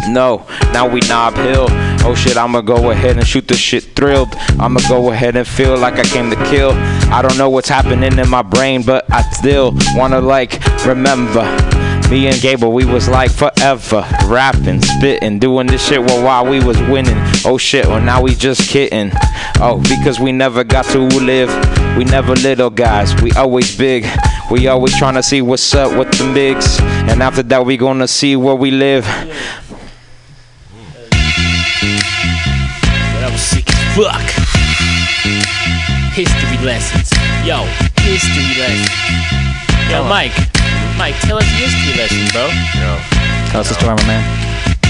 no, now we Nob Hill. Oh shit, I'ma go ahead and shoot this shit thrilled. I'ma go ahead and feel like I came to kill. I don't know what's happening in my brain, but I still wanna like remember. Me and Gable, we was like forever rapping, spitting, doing this shit while, while we was winning. Oh shit, well now we just kidding. Oh, because we never got to live. We never little guys, we always big. We always trying to see what's up with the mix. And after that, we gonna see where we live. Sick as fuck. History lessons. Yo, history lessons. Yo, Mike. Mike, tell us a history lesson, bro. Yo. Tell us the story, my man.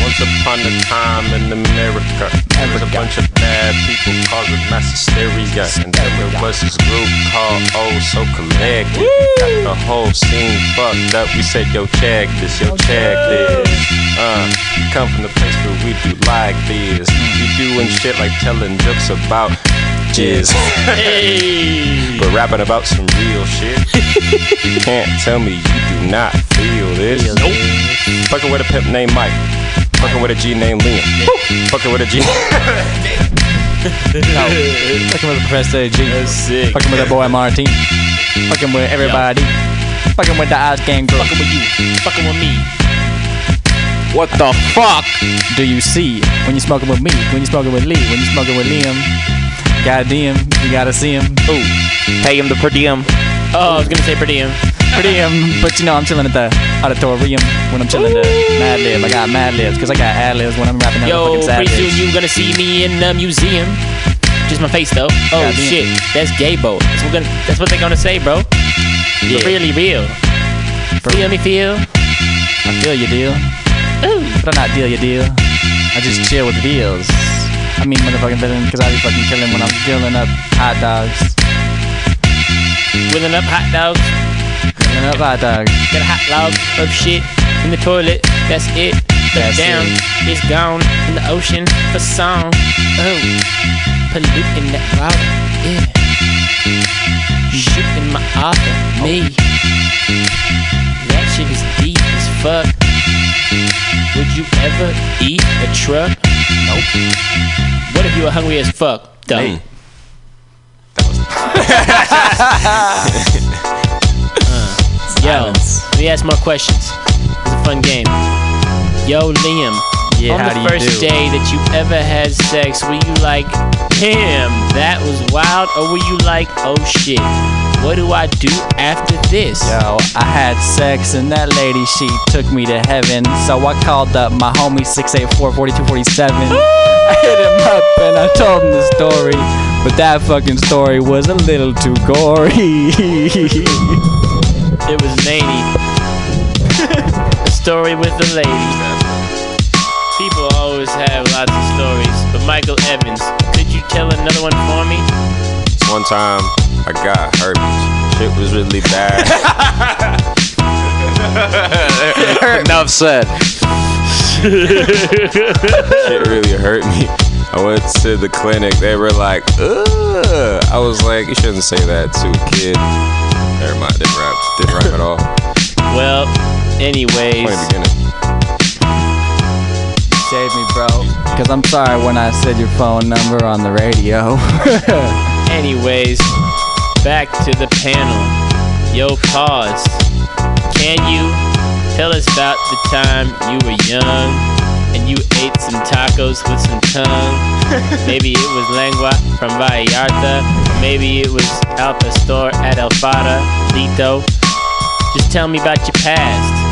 Once upon a time in America, there was a bunch of bad people causing mass hysteria. And then there was this group called Oh So Collective. Got the whole scene fucked up. We said, yo, check this, yo, check this. Uh, come from the place where we do like this. We doing shit like telling jokes about jizz. Hey. but rapping about some real shit. you can't tell me you do not feel this. Nope. Fucking with a pimp named Mike. Fucking with a G named Liam. Fucking with a G. No, fucking with a Professor G. That's sick. Fucking with that boy Martin. Fucking with everybody. Fucking with the Oz Gang group. Fucking with you. Fucking with me. What the fuck? Do you see when you smoking with me? When you smoking with Lee? When you smoking with Liam? Goddamn, you gotta see him. Ooh, pay him the per diem. Oh, I was gonna say per diem. Per diem, but you know I'm chilling at the auditorium when I'm chilling to Madlib. I got Mad Libs because I got ad libs when I'm rapping. Yo, fucking pretty soon you gonna see me in the museum. Just my face though. Oh Goddamn. shit, that's Gabo. That's what, gonna, that's what they're gonna say, bro. Yeah. Really real. Feel me, feel. I feel you, deal. Ooh. But I'm not deal you, deal. I just mm. chill with the deals. I mean, motherfucking villain, because I be fucking killing when I'm grilling up hot dogs. Wheeling up hot dogs. Grilling up hot dogs. Got a hot log of shit in the toilet. That's it. That's down. it. It's gone in the ocean for song. Oh, polluting that water. Yeah. Shooting my author. Me. That shit is deep as fuck. Would you ever eat a truck? Nope. What if you were hungry as fuck? Though. That was Yo, let me ask more questions. It's a fun game. Yo, Liam. Yeah, on how the do you first do? day that you ever had sex, were you like, damn, that was wild? Or were you like, oh shit, what do I do after this? Yo, I had sex and that lady, she took me to heaven. So I called up my homie 684 4247. I hit him up and I told him the story. But that fucking story was a little too gory. It was Laney. a story with the lady. People always have lots of stories, but Michael Evans, could you tell another one for me? One time I got herpes. Shit was really bad. Enough said. Shit really hurt me. I went to the clinic. They were like, Ugh. I was like, you shouldn't say that to a kid. Never mind, didn't rap. Didn't rap at all. Well, anyways. Funny beginning. Save me, bro. Because I'm sorry when I said your phone number on the radio. Anyways, back to the panel. Yo, pause. Can you tell us about the time you were young and you ate some tacos with some tongue? maybe it was lengua from Vallarta, maybe it was al pastor at El Fada, Lito. Just tell me about your past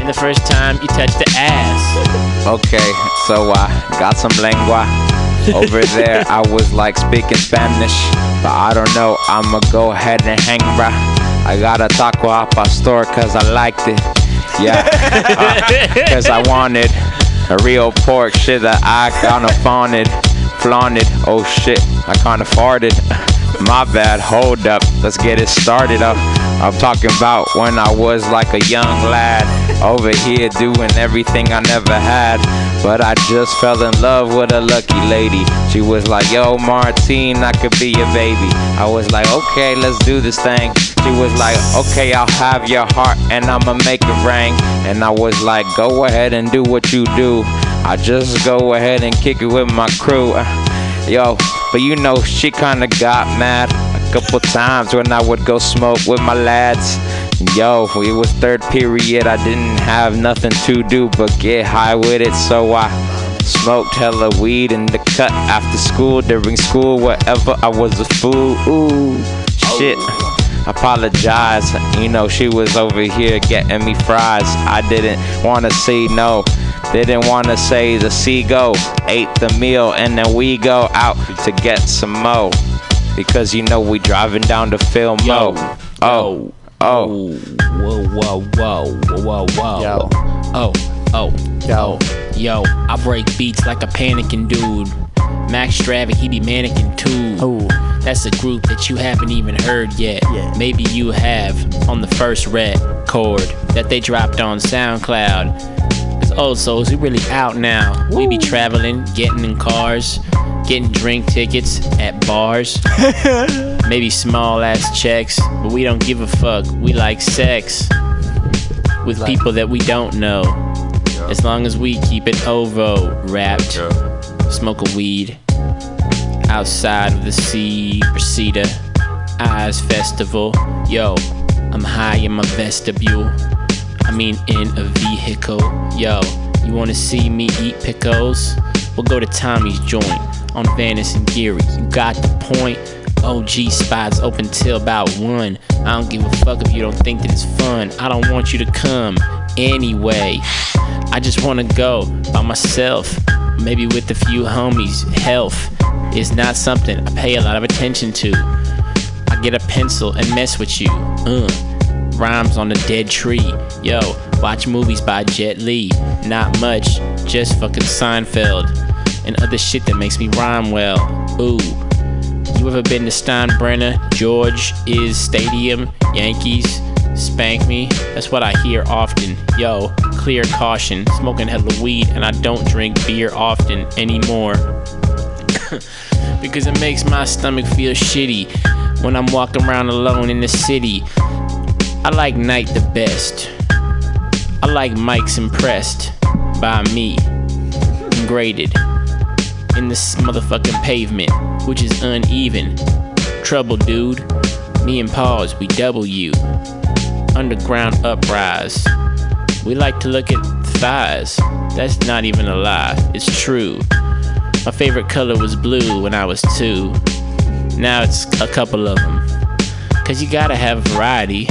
and the first time you touched the ass. Okay, so I got some lengua. Over there, I was like speaking Spanish, but I don't know. I'ma go ahead and hang, bruh. I got a taco al pastor cause I liked it. Yeah, uh, cause I wanted a real pork shit that I kinda fawned, flaunted. Oh shit, I kinda farted. My bad, hold up, let's get it started up. I'm talking about when I was like a young lad over here doing everything I never had. But I just fell in love with a lucky lady. She was like, Yo, Martine, I could be your baby. I was like, Okay, let's do this thing. She was like, Okay, I'll have your heart and I'ma make it ring. And I was like, Go ahead and do what you do. I just go ahead and kick it with my crew. Yo, but you know, she kinda got mad couple times when I would go smoke with my lads. Yo, it was third period, I didn't have nothing to do but get high with it, so I smoked hella weed in the cut after school, during school, whatever. I was a fool. Ooh, shit. Apologize, you know, she was over here getting me fries. I didn't wanna say no. Didn't wanna say the seagull ate the meal and then we go out to get some mo. Because you know we driving down to film mo. Oh, oh. oh. Whoa, whoa, whoa, whoa, whoa. Yo. Oh, oh, Yo. Oh. yo. I break beats like a panicking dude. Max Stravic, he be mannequin too. Ooh. That's a group that you haven't even heard yet. Yeah. Maybe you have on the first record that they dropped on SoundCloud. Old souls, we really out now. We be traveling, getting in cars, getting drink tickets at bars. Maybe small ass checks, but we don't give a fuck. We like sex with people that we don't know. As long as we keep it ovo wrapped, smoke a weed outside of the sea, Reseda Eyes Festival. Yo, I'm high in my vestibule. I mean, in a vehicle. Yo, you wanna see me eat pickles? We'll go to Tommy's Joynt on Van Ness and Geary. You got the point. OG spots open till about one. I don't give a fuck if you don't think that it's fun. I don't want you to come anyway. I just wanna go by myself, maybe with a few homies. Health is not something I pay a lot of attention to. I get a pencil and mess with you. Uh, rhymes on a dead tree. Yo, watch movies by Jet Li. Not much, just fucking Seinfeld and other shit that makes me rhyme well. Ooh. You ever been to Steinbrenner? George is Stadium, Yankees, spank me. That's what I hear often. Yo, clear caution, smoking hella weed, and I don't drink beer often anymore. because it makes my stomach feel shitty when I'm walking around alone in the city. I like night the best. I like Mike's impressed by me, graded in this motherfucking pavement, which is uneven. Trouble, dude. Me and Paws, we double you. Underground uprise. We like to look at thighs. That's not even a lie, it's true. My favorite color was blue when I was two. Now it's a couple of them. Cause you gotta have variety.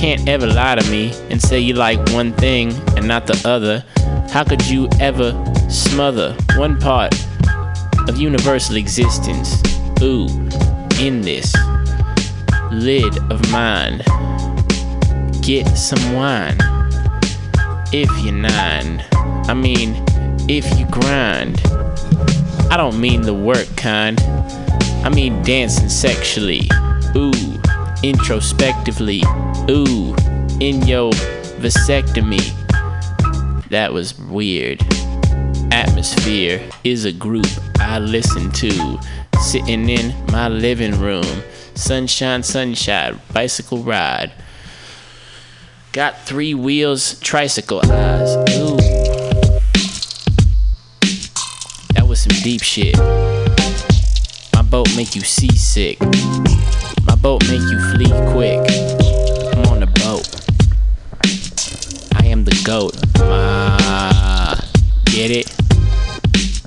Can't ever lie to me and say you like one thing and not the other. How could you ever smother one part of universal existence? Ooh, in this lid of mine. Get some wine. If you're nine. I mean, if you grind. I don't mean the work kind. I mean dancing sexually. Ooh, introspectively. Ooh, in your vasectomy. That was weird. Atmosphere is a group I listen to. Sitting in my living room. Sunshine, sunshine, bicycle ride. Got three wheels, tricycle eyes. Ooh. That was some deep shit. My boat make you seasick. Boat make you flee quick. I'm on the boat. I am the goat. Ma, get it?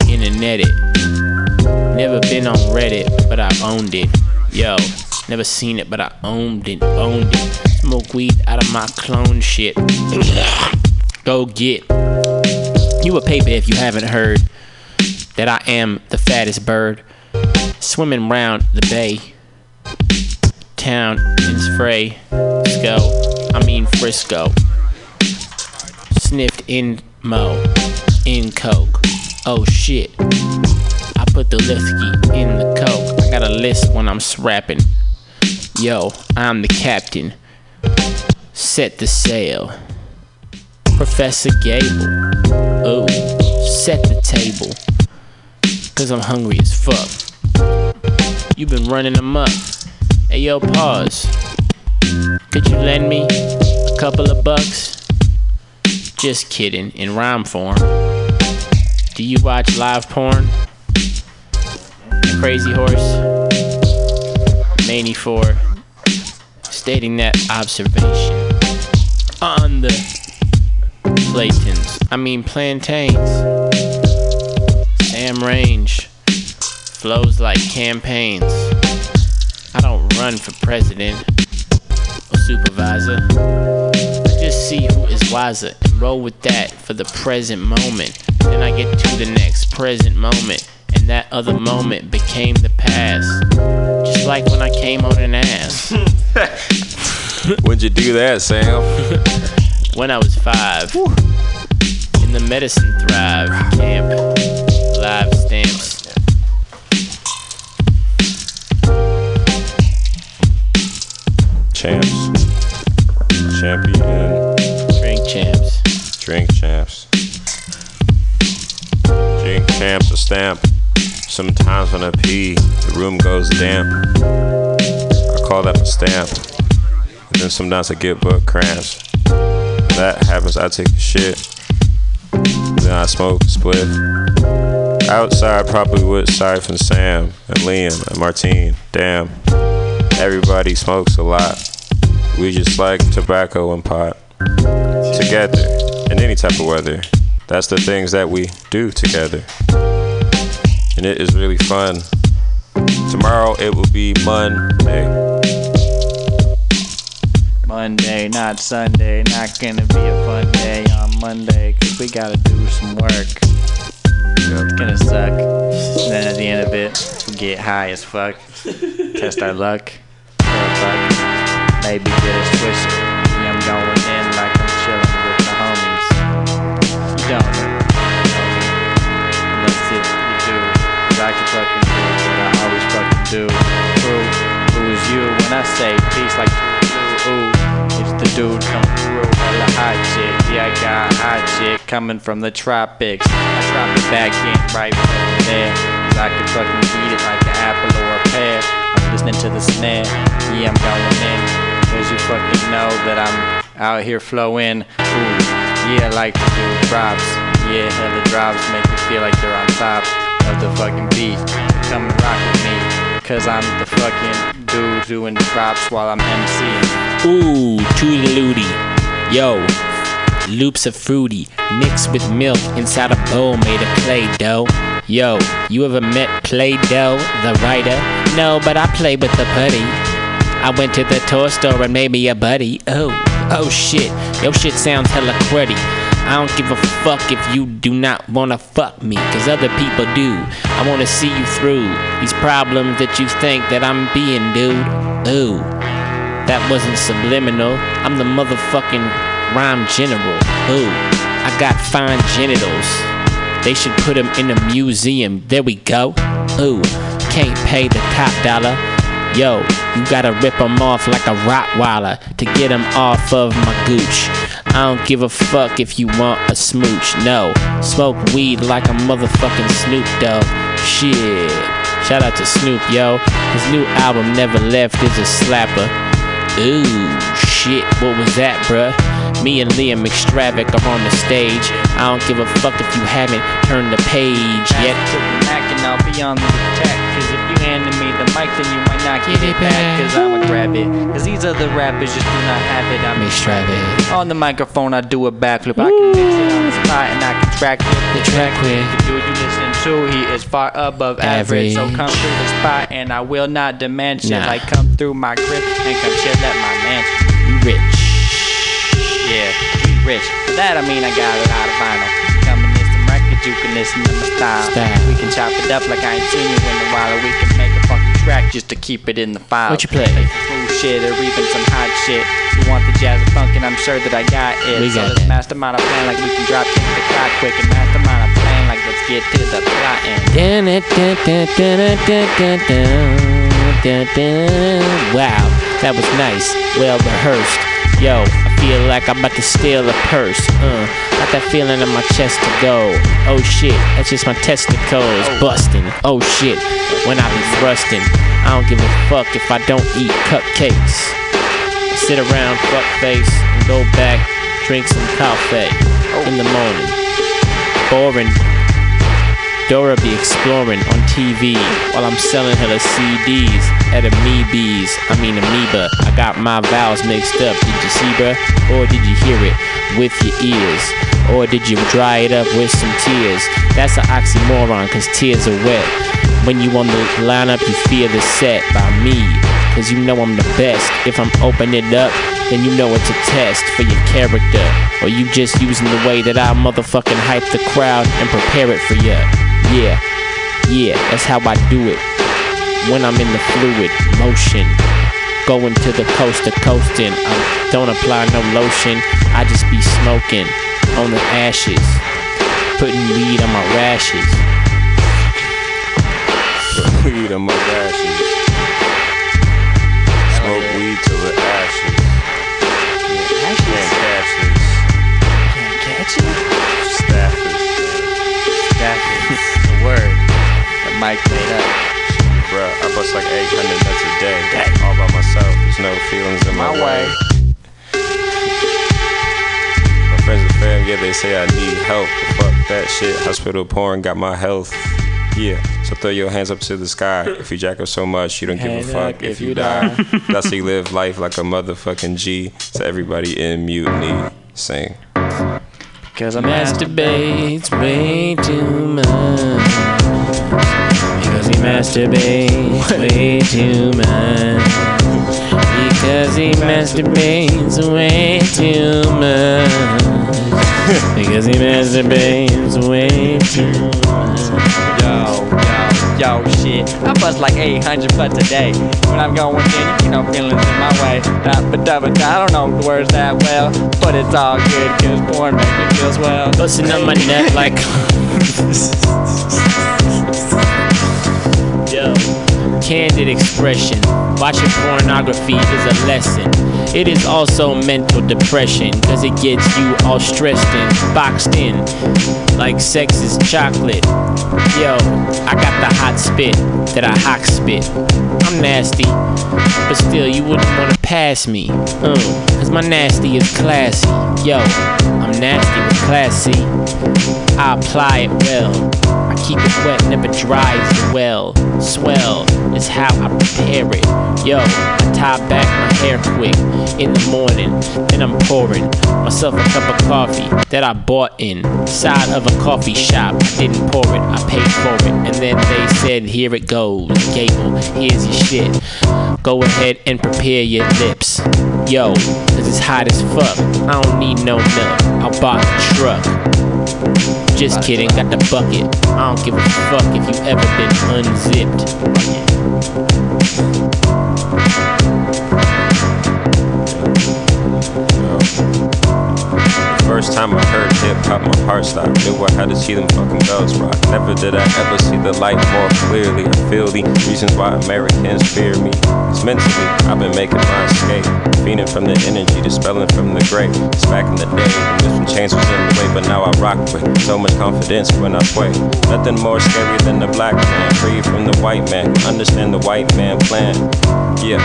Internet it. Never been on Reddit, but I've owned it. Yo, never seen it, but I owned it, owned it. Smoke weed out of my clone shit. Go get. You a paper if you haven't heard that I am the fattest bird. Swimming round the bay. Town in Spray. Sco. I mean Frisco. Sniffed in Mo. In Coke. Oh shit. I put the whiskey in the Coke. I got a list when I'm rapping. Yo, I'm the captain. Set the sail. Professor Gable. Oh, set the table. Cause I'm hungry as fuck. You've been running amok. Hey yo, pause. Could you lend me a couple of bucks? Just kidding, in rhyme form. Do you watch live porn? Crazy Horse? Manny 4 stating that observation on the Platons. I mean plantains. Sam Range flows like campaigns. I don't run for president or supervisor. I just see who is wiser and roll with that for the present moment. Then I get to the next present moment. And that other moment became the past. Just like when I came on an ass. When'd you do that, Sam? when I was five. In the Medicine Thrive camp. Champs. Champion. Drink champs. Drink champs. Drink champs a stamp. Sometimes when I pee, the room goes damp. I call that a stamp. And then sometimes I get butt cramps. When that happens, I take a shit. Then I smoke a split. Outside, probably with Siphon Sam and Liam and Martine. Damn. Everybody smokes a lot. We just like tobacco and pot. Together, in any type of weather. That's the things that we do together. And it is really fun. Tomorrow it will be Monday. Monday, not Sunday. Not gonna be a fun day on Monday, cause we gotta do some work. It's gonna suck. And then at the end of it, we get high as fuck. Test our luck. Maybe get us twisted. Yeah, I'm going in like I'm chilling with the homies. You don't know. Unless it you do. Cause I can fucking do what I always fucking do. Who, who is you when I say peace like ooh. It's the dude come through, hella hot shit. Yeah, I got hot shit coming from the tropics. I drop it back in right fucking there. Cause I can fucking eat it like an apple or a pear. I'm listening to the snare. Yeah, I'm going in. Cause you fucking know that I'm out here flowing. Ooh, yeah, like to do drops. Yeah, hella drops make me feel like they're on top of the fucking beat. Come and rock with me. Cause I'm the fucking dude doing the props while I'm MCing. Ooh, toodalooty. Yo, loops of fruity mixed with milk inside a bowl made of Play Doh. Yo, you ever met Play the writer? No, but I play with the putty. I went to the toy store and made me a buddy. Oh, oh shit, your shit sounds hella cruddy. I don't give a fuck if you do not wanna fuck me, cause other people do. I wanna see you through these problems that you think that I'm being, dude. Ooh. That wasn't subliminal. I'm the motherfucking rhyme general. Ooh, I got fine genitals. They should put them in a museum. There we go. Ooh, can't pay the top dollar. Yo, you gotta rip 'em off like a Rottweiler to get 'em off of my gooch. I don't give a fuck if you want a smooch. No, smoke weed like a motherfucking Snoop Dogg. Shit. Shout out to Snoop, yo. His new album, Neva Left, is a slapper. Ooh, shit, what was that, bruh? Me and Liam Extravik are on the stage. I don't give a fuck if you haven't turned the page yet. Mac and I'll be on the attack. You handed me the mic, then you might not get it back. Cause I'ma grab it. Cause these other rappers just do not have it. I'm Extravik. On the microphone, I do a backflip. I can mix it on the spot and I can track it. The track with The dude you listen to, he is far above average. So come through the spot and I will not demand shit. Nah. Like come through my grip and come chill at my mansion. You rich. Yeah, we rich. For that I mean I got a lot of vinyl juking this in the style. style. We can chop it up like I ain't seen you in a while, or we can make a funky track just to keep it in the file. What you play? play smooth shit or even some hot shit. You want the jazz and funk, and I'm sure that I got it. We got so let's mastermind a plan like we can drop kick the clock quick and mastermind a plan like let's get to the plot. Wow, that was nice. Well rehearsed. Yo, feel like I'm about to steal a purse. Uh, got that feeling in my chest to go. Oh shit, that's just my testicles busting. Oh shit, when I be thrusting, I don't give a fuck if I don't eat cupcakes. Sit around, fuck face, and go back, drink some coffee in the morning. Boring. Dora be exploring on TV while I'm selling her the CDs at Amoebies. I mean Amoeba. I got my vowels mixed up. Did you see, bruh? Or did you hear it with your ears? Or did you dry it up with some tears? That's an oxymoron, cause tears are wet. When you on the lineup, you fear the set by me. Cause you know I'm the best. If I'm open it up, then you know it's a test for your character. Or you just using the way that I motherfucking hype the crowd and prepare it for ya. Yeah, yeah, that's how I do it. When I'm in the fluid motion, going to the coast to coasting. I don't apply no lotion, I just be smoking on the ashes, putting weed on my rashes. Weed on my rashes. Smoke weed till the ashes. Can't catch this. Can't catch it? Is the word that Mike made up. Bruh, I bust like 800 nuts a day. All by myself. There's no feelings in my, My way. My friends and fam, yeah, they say I need help. But fuck that shit. Hospital porn got my health. Yeah, so throw your hands up to the sky. If you jack up so much, you don't give a fuck up if you die. That's how you live life like a motherfucking G. So everybody in mutiny, sing. Cause I'm Masturbates way too much. Because he masturbates way too much. Because he masturbates way too much. Because he masturbates way too much. Yo, yo, shit. I bust like 800 butts a day. When I'm going in, you know, feelings in my way. Da, ba. I don't know the words that well, but it's all good, cause porn makes me feel swell. Busting on my neck like. candid expression. Watching pornography is a lesson. It is also mental depression, cause it gets you all stressed and boxed in. Like sex is chocolate. Yo, I got the hot spit that I hawk spit. I'm nasty, but still, you wouldn't wanna pass me. Uh, cause my nasty is classy. Yo, I'm nasty but classy. I apply it well. Keep it wet, never dries well. Swell is how I prepare it. Yo, I tie back my hair quick in the morning, then I'm pouring myself a cup of coffee that I bought inside of a coffee shop. I didn't pour it, I paid for it, and then they said, "Here it goes, Gable. Here's your shit. Go ahead and prepare your lips." Yo, cause it's hot as fuck. I don't need no milk. I'll buy the truck. Just kidding, got the bucket. I don't give a fuck if you ever been unzipped. First time I heard hip hop, my heart stopped. Knew I had to see them fucking bells rock. Never did I ever see the light more clearly. I feel the reasons why Americans fear me. Cause mentally, I've been making my escape. Feeding from the energy, dispelling from the grave. It's back in the day, different chains was in the way, but now I rock with so much confidence when I sway. Nothing more scary than the black man, free from the white man. Understand the white man plan. Yeah,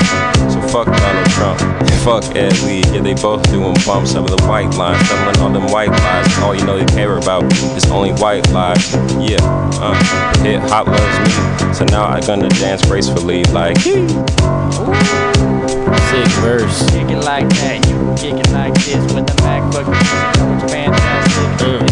so fuck Donald Trump, fuck Ed Lee. Yeah, they both doing bumps over the white line, telling all them white lies. All you know they care about is only white lies. Yeah, uh, hip hop loves me, so now I gonna dance gracefully like. Sick verse. Kick it like that, you kick it like this with the MacBook. You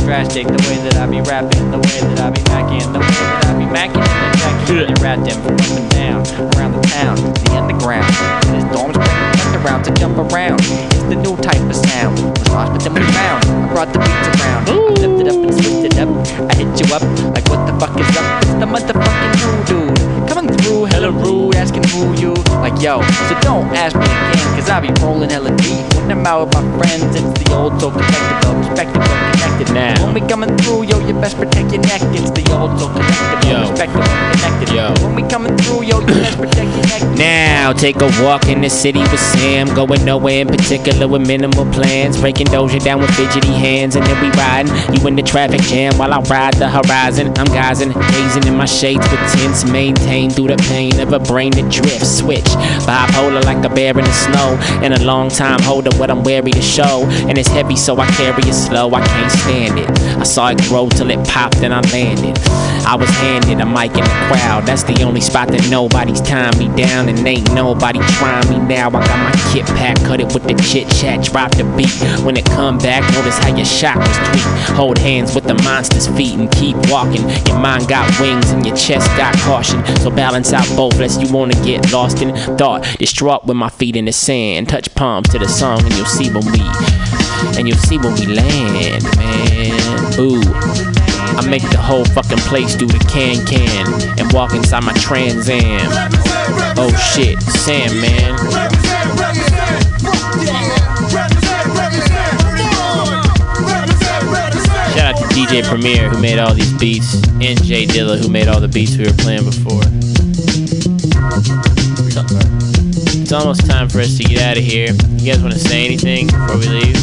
drastic the way that I be rapping, the way that I be macking, the way that I be macking in the jacket. When you them from up and down, around the town, the underground. And his dorms bring around to jump around. It's the new type of sound. Was lost, but then we found. I brought the beats around. I lifted up and switched it up. I hit you up like what the fuck is up? The motherfucking new dude. Coming through hella rude, asking who you. Like yo, so don't ask me again, cause I be rolling hella deep. When I'm out with my friends, it's the old so connected, but connected now. When we coming through, yo, you best protect your neck. It's the old so connected, Yo. Respected, connected. Yo. When we coming through, yo, you best protect your neck. Now take a walk in the city with Sam, going nowhere in particular with minimal plans. Breaking Doja down with fidgety hands, and then we riding. You in the traffic jam while I ride the horizon. I'm gazing, gazing in my shades with tints, maintained through the pain of a brain that drifts. Switch bipolar like a bear in the snow, and a long time holder what I'm wary to show. And it's heavy, so I carry it slow. I can't stand it. I saw it grow till it popped, and I landed. I was handed a mic in the crowd. That's the only spot that nobody's tying me down, and ain't nobody trying me now. I got my kit pack, cut it with the chit chat, drop the beat. When it come back, notice how your chakras tweak. Hold hands with the monster's feet and keep walking. Your mind got wings and your chest got caution. So balance out both, lest you wanna get lost in thought. Distraught with my feet in the sand. Touch palms to the song, and you'll see when we, and you'll see when we land, man. Ooh. I make the whole fucking place do the can can and walk inside my Trans Am. Oh shit, Sam, man. DJ Premier who made all these beats and J Dilla who made all the beats we were playing before. It's almost time for us to get out of here. You guys want to say anything before we leave?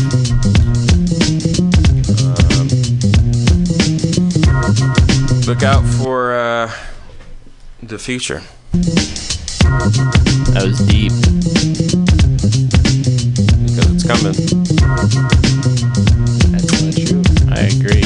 Look out for uh, the future. That was deep. Because it's coming. That's not true. I agree.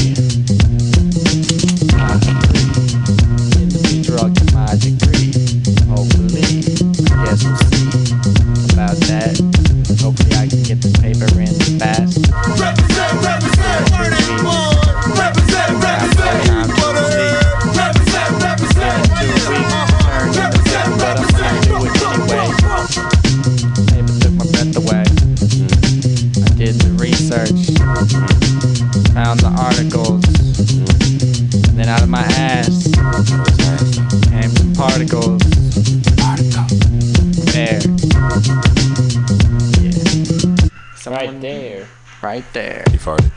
Right there. Farted.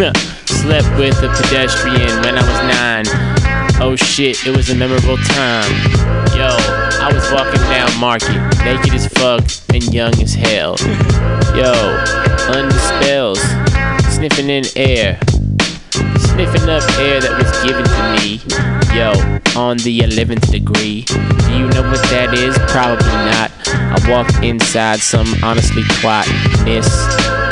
Slept with a pedestrian when I was nine. Oh shit, it was a memorable time. Yo, I was walking down Market, naked as fuck and young as hell. Yo, under spells, sniffing in air, sniffing up air that was given to me. Yo, on the 11th degree. Do you know what that is? Probably not. I walked inside some honestly quietness.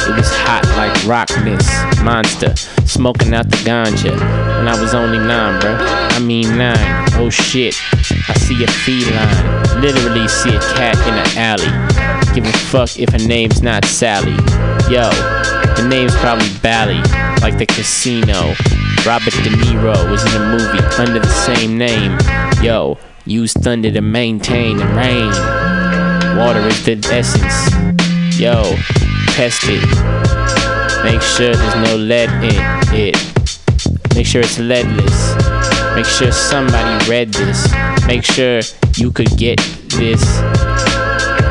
It was hot like rockness, monster, smoking out the ganja. And I was only nine, bruh. I mean nine. Oh shit, I see a feline. Literally see a cat in an alley. Give a fuck if her name's not Sally. Yo, the name's probably Bally, like the casino. Robert De Niro was in a movie under the same name. Yo, use thunder to maintain the rain. Water is the essence. Yo, test it. Make sure there's no lead in it. Make sure it's leadless. Make sure somebody read this. Make sure you could get this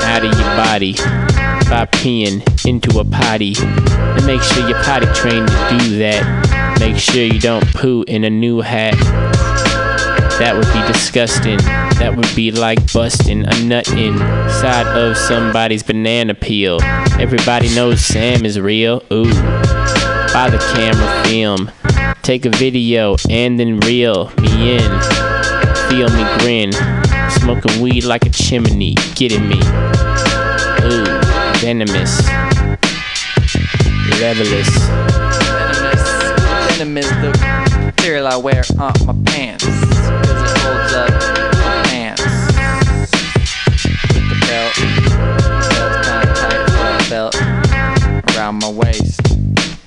out of your body by peeing into a potty. And make sure you're potty trained to do that. Make sure you don't poo in a new hat. That would be disgusting. That would be like busting a nut inside of somebody's banana peel. Everybody knows Sam is real. Ooh. Buy the camera film. Take a video and then reel me in. Feel me grin. Smoking weed like a chimney. Getting me. Ooh. Venomous. Levelous. Venom is the material I wear on my pants. Around my waist.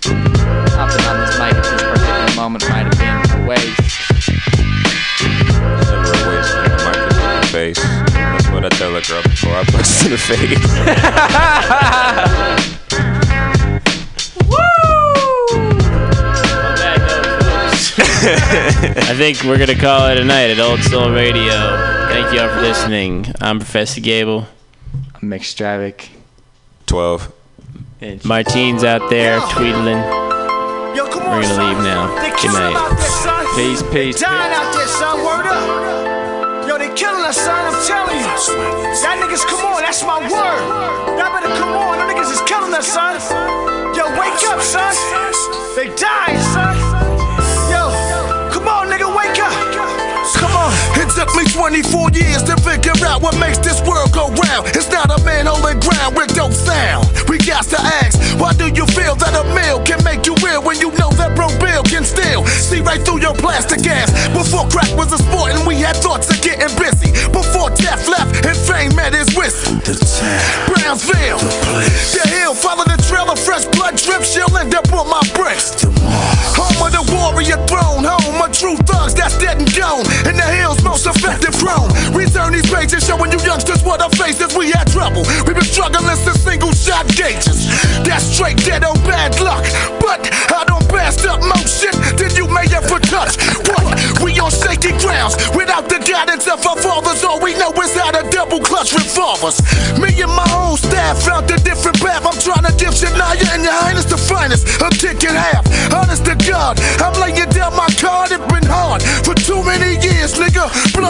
Hopping on this mic at this particular moment might have been a waste. Never a waste when the mic is in face. That's what I tell a girl before I bust in the I think we're gonna call it a night at Old Soul Radio. Thank you all for listening. I'm Professor Gable. I'm Mixtravic. 12. Martine's out there tweedling. We're gonna leave now. Good night. Peace, peace. Dying out there, son. Word up. Yo, they killing us, son. I'm telling you. Y'all niggas, come on. That's my word. Y'all better come on. Them niggas is killing us, son. Yo, wake up, son. They dying, son. Took me 24 years to figure out what makes this world go round. It's not a man holding ground with dope sound. We got to ask, why do you feel that a meal can make you real when you know that bro Bill can still see right through your plastic ass? Before crack was a sport and we had thoughts of getting busy. Before death left and fame met his whistle. The town, Brownsville, the, place, the hill, follow the trail of fresh blood drip. She'll end up on my breast. Home of the warrior throne, home of true thugs that's dead and gone. In the hills, most effective drone. Return these pages showing you youngsters what our faces. We had trouble. We've been struggling since single shot gauges. That's straight dead or bad luck. But I don't best up shit than you may ever touch. What? We on shaky grounds. Without the guidance of our fathers, all we know is how to double clutch revolvers. Me and my whole staff found a different path. I'm trying to give Shania and your highness the finest. A kick in half. Honest to God, I'm laying down my card. It's been hard for too many years, nigga. Blood,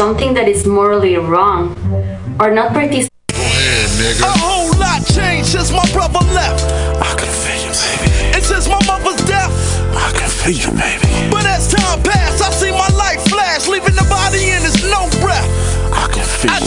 something that is morally wrong or not participate A whole lot changed since my brother left. I can feel you, baby. And since my mother's death. I can feel you, baby. But as time passed, I see my life flash, leaving the body in its no breath. I can feel I